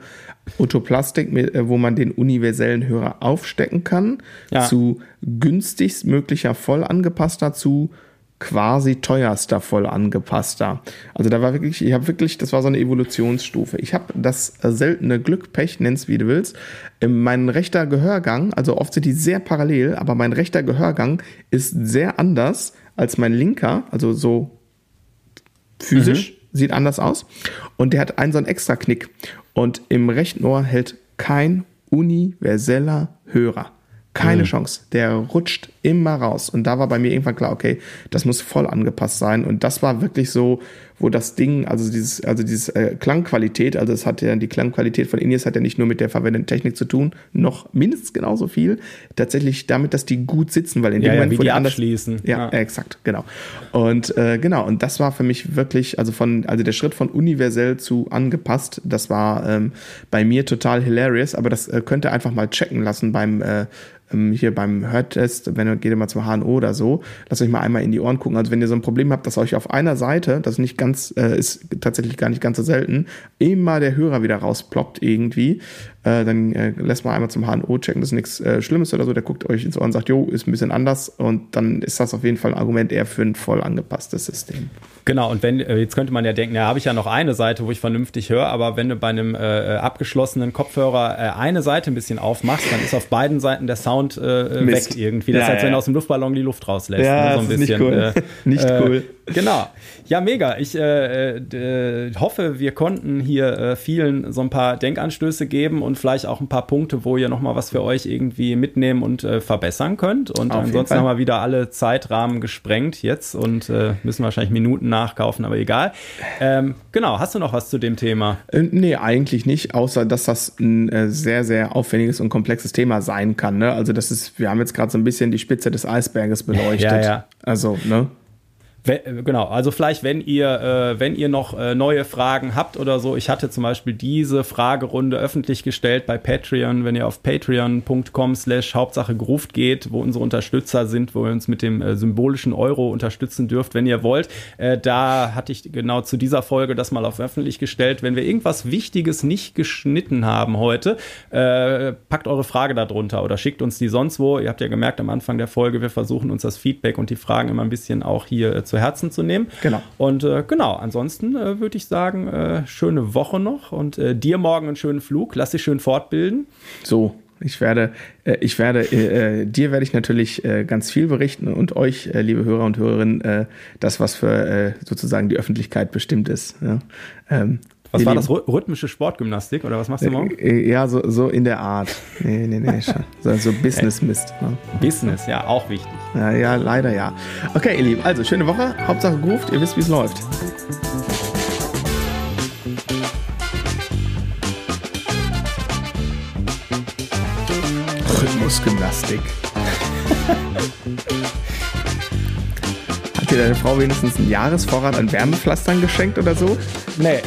Otoplastik, äh, wo man den universellen Hörer aufstecken kann, ja. zu günstigst möglicher voll angepasster zu quasi teuerster voll angepasster. Also da war wirklich, ich habe wirklich, das war so eine Evolutionsstufe. Ich habe das seltene Glück, Pech, nenn's wie du willst. Mein rechter Gehörgang, also oft sind die sehr parallel, aber mein rechter Gehörgang ist sehr anders als mein linker, also so physisch, mhm. sieht anders aus. Und der hat einen so einen extra Knick. Und im rechten Ohr hält kein universeller Hörer. Keine mhm. Chance. Der rutscht immer raus. Und da war bei mir irgendwann klar, okay, das muss voll angepasst sein. Und das war wirklich so, wo das Ding, also dieses, also dieses äh, Klangqualität, also es hat ja die Klangqualität von Ines hat ja nicht nur mit der verwendeten Technik zu tun, noch mindestens genauso viel. Tatsächlich damit, dass die gut sitzen, weil in dem ja, Moment, ja, wo die anders abschließen. Ja, ja, exakt, genau. Und äh, genau, und das war für mich wirklich, also von, also der Schritt von universell zu angepasst, das war ähm, bei mir total hilarious, aber das äh, könnt ihr einfach mal checken lassen beim äh, ähm, hier beim Hörtest, wenn ihr geht ihr mal zum HNO oder so, lasst euch mal einmal in die Ohren gucken. Also wenn ihr so ein Problem habt, dass euch auf einer Seite, das nicht ganz, äh, ist tatsächlich gar nicht ganz so selten, immer der Hörer wieder rausploppt irgendwie, äh, dann äh, lässt man einmal zum HNO checken, das ist nichts äh, Schlimmes oder so, der guckt euch ins Ohr und sagt, jo, ist ein bisschen anders und dann ist das auf jeden Fall ein Argument eher für ein voll angepasstes System. Genau, und wenn, äh, jetzt könnte man ja denken, ja, habe ich ja noch eine Seite, wo ich vernünftig höre, aber wenn du bei einem äh, äh abgeschlossenen Kopfhörer eine Seite ein bisschen aufmachst, dann ist auf beiden Seiten der Sound weg irgendwie. Das ja, ist, als wenn du aus dem Luftballon die Luft rauslässt. Ja, ne, so ein bisschen. <laughs> Nicht cool. nicht cool. Genau. Ja, mega. Ich hoffe, wir konnten hier vielen so ein paar Denkanstöße geben und vielleicht auch ein paar Punkte, wo ihr nochmal was für euch irgendwie mitnehmen und äh, verbessern könnt. Und Auf ansonsten haben wir wieder alle Zeitrahmen gesprengt jetzt und äh, müssen wahrscheinlich Minuten nachkaufen, aber egal. Ähm, genau, hast du noch was zu dem Thema? Äh, nee, eigentlich nicht, außer dass das ein äh, sehr, sehr aufwendiges und komplexes Thema sein kann. Ne? Also das ist, wir haben jetzt gerade so ein bisschen die Spitze des Eisberges beleuchtet. Ja, ja. Also, ne? We- äh, Genau, also vielleicht, wenn ihr, äh, wenn ihr noch äh, neue Fragen habt oder so, ich hatte zum Beispiel diese Fragerunde öffentlich gestellt bei Patreon, wenn ihr auf patreon.com slash Hauptsache Gruft geht, wo unsere Unterstützer sind, wo ihr uns mit dem äh, symbolischen Euro unterstützen dürft, wenn ihr wollt. Äh, da hatte ich genau zu dieser Folge das mal auf öffentlich gestellt. Wenn wir irgendwas Wichtiges nicht geschnitten haben heute, äh, packt eure Frage da drunter oder schickt uns die sonst wo. Ihr habt ja gemerkt am Anfang der Folge, wir versuchen uns das Feedback und die Fragen immer ein bisschen auch hier äh, zu Herzen zu nehmen. Genau. Und äh, genau, ansonsten äh, würde ich sagen, äh, schöne Woche noch und äh, dir morgen einen schönen Flug. Lass dich schön fortbilden. So, ich werde, äh, ich werde, äh, dir werde ich natürlich ganz viel berichten und euch, liebe Hörer und Hörerinnen, das, was für sozusagen die Öffentlichkeit bestimmt ist. Ja, ähm, Was war das? Rhy- Rhythmische Sportgymnastik oder was machst du morgen? Äh, Ja, so, so in der Art. Nee, nee, nee, so, so Business-Mist. Ja. Business, ja, auch wichtig. Ja, ja, leider ja. Okay, ihr Lieben, also schöne Woche. Hauptsache Grooved, ihr wisst, wie es läuft. Rhythmusgymnastik. <laughs> Hat dir deine Frau wenigstens einen Jahresvorrat an Wärmepflastern geschenkt oder so? Nee,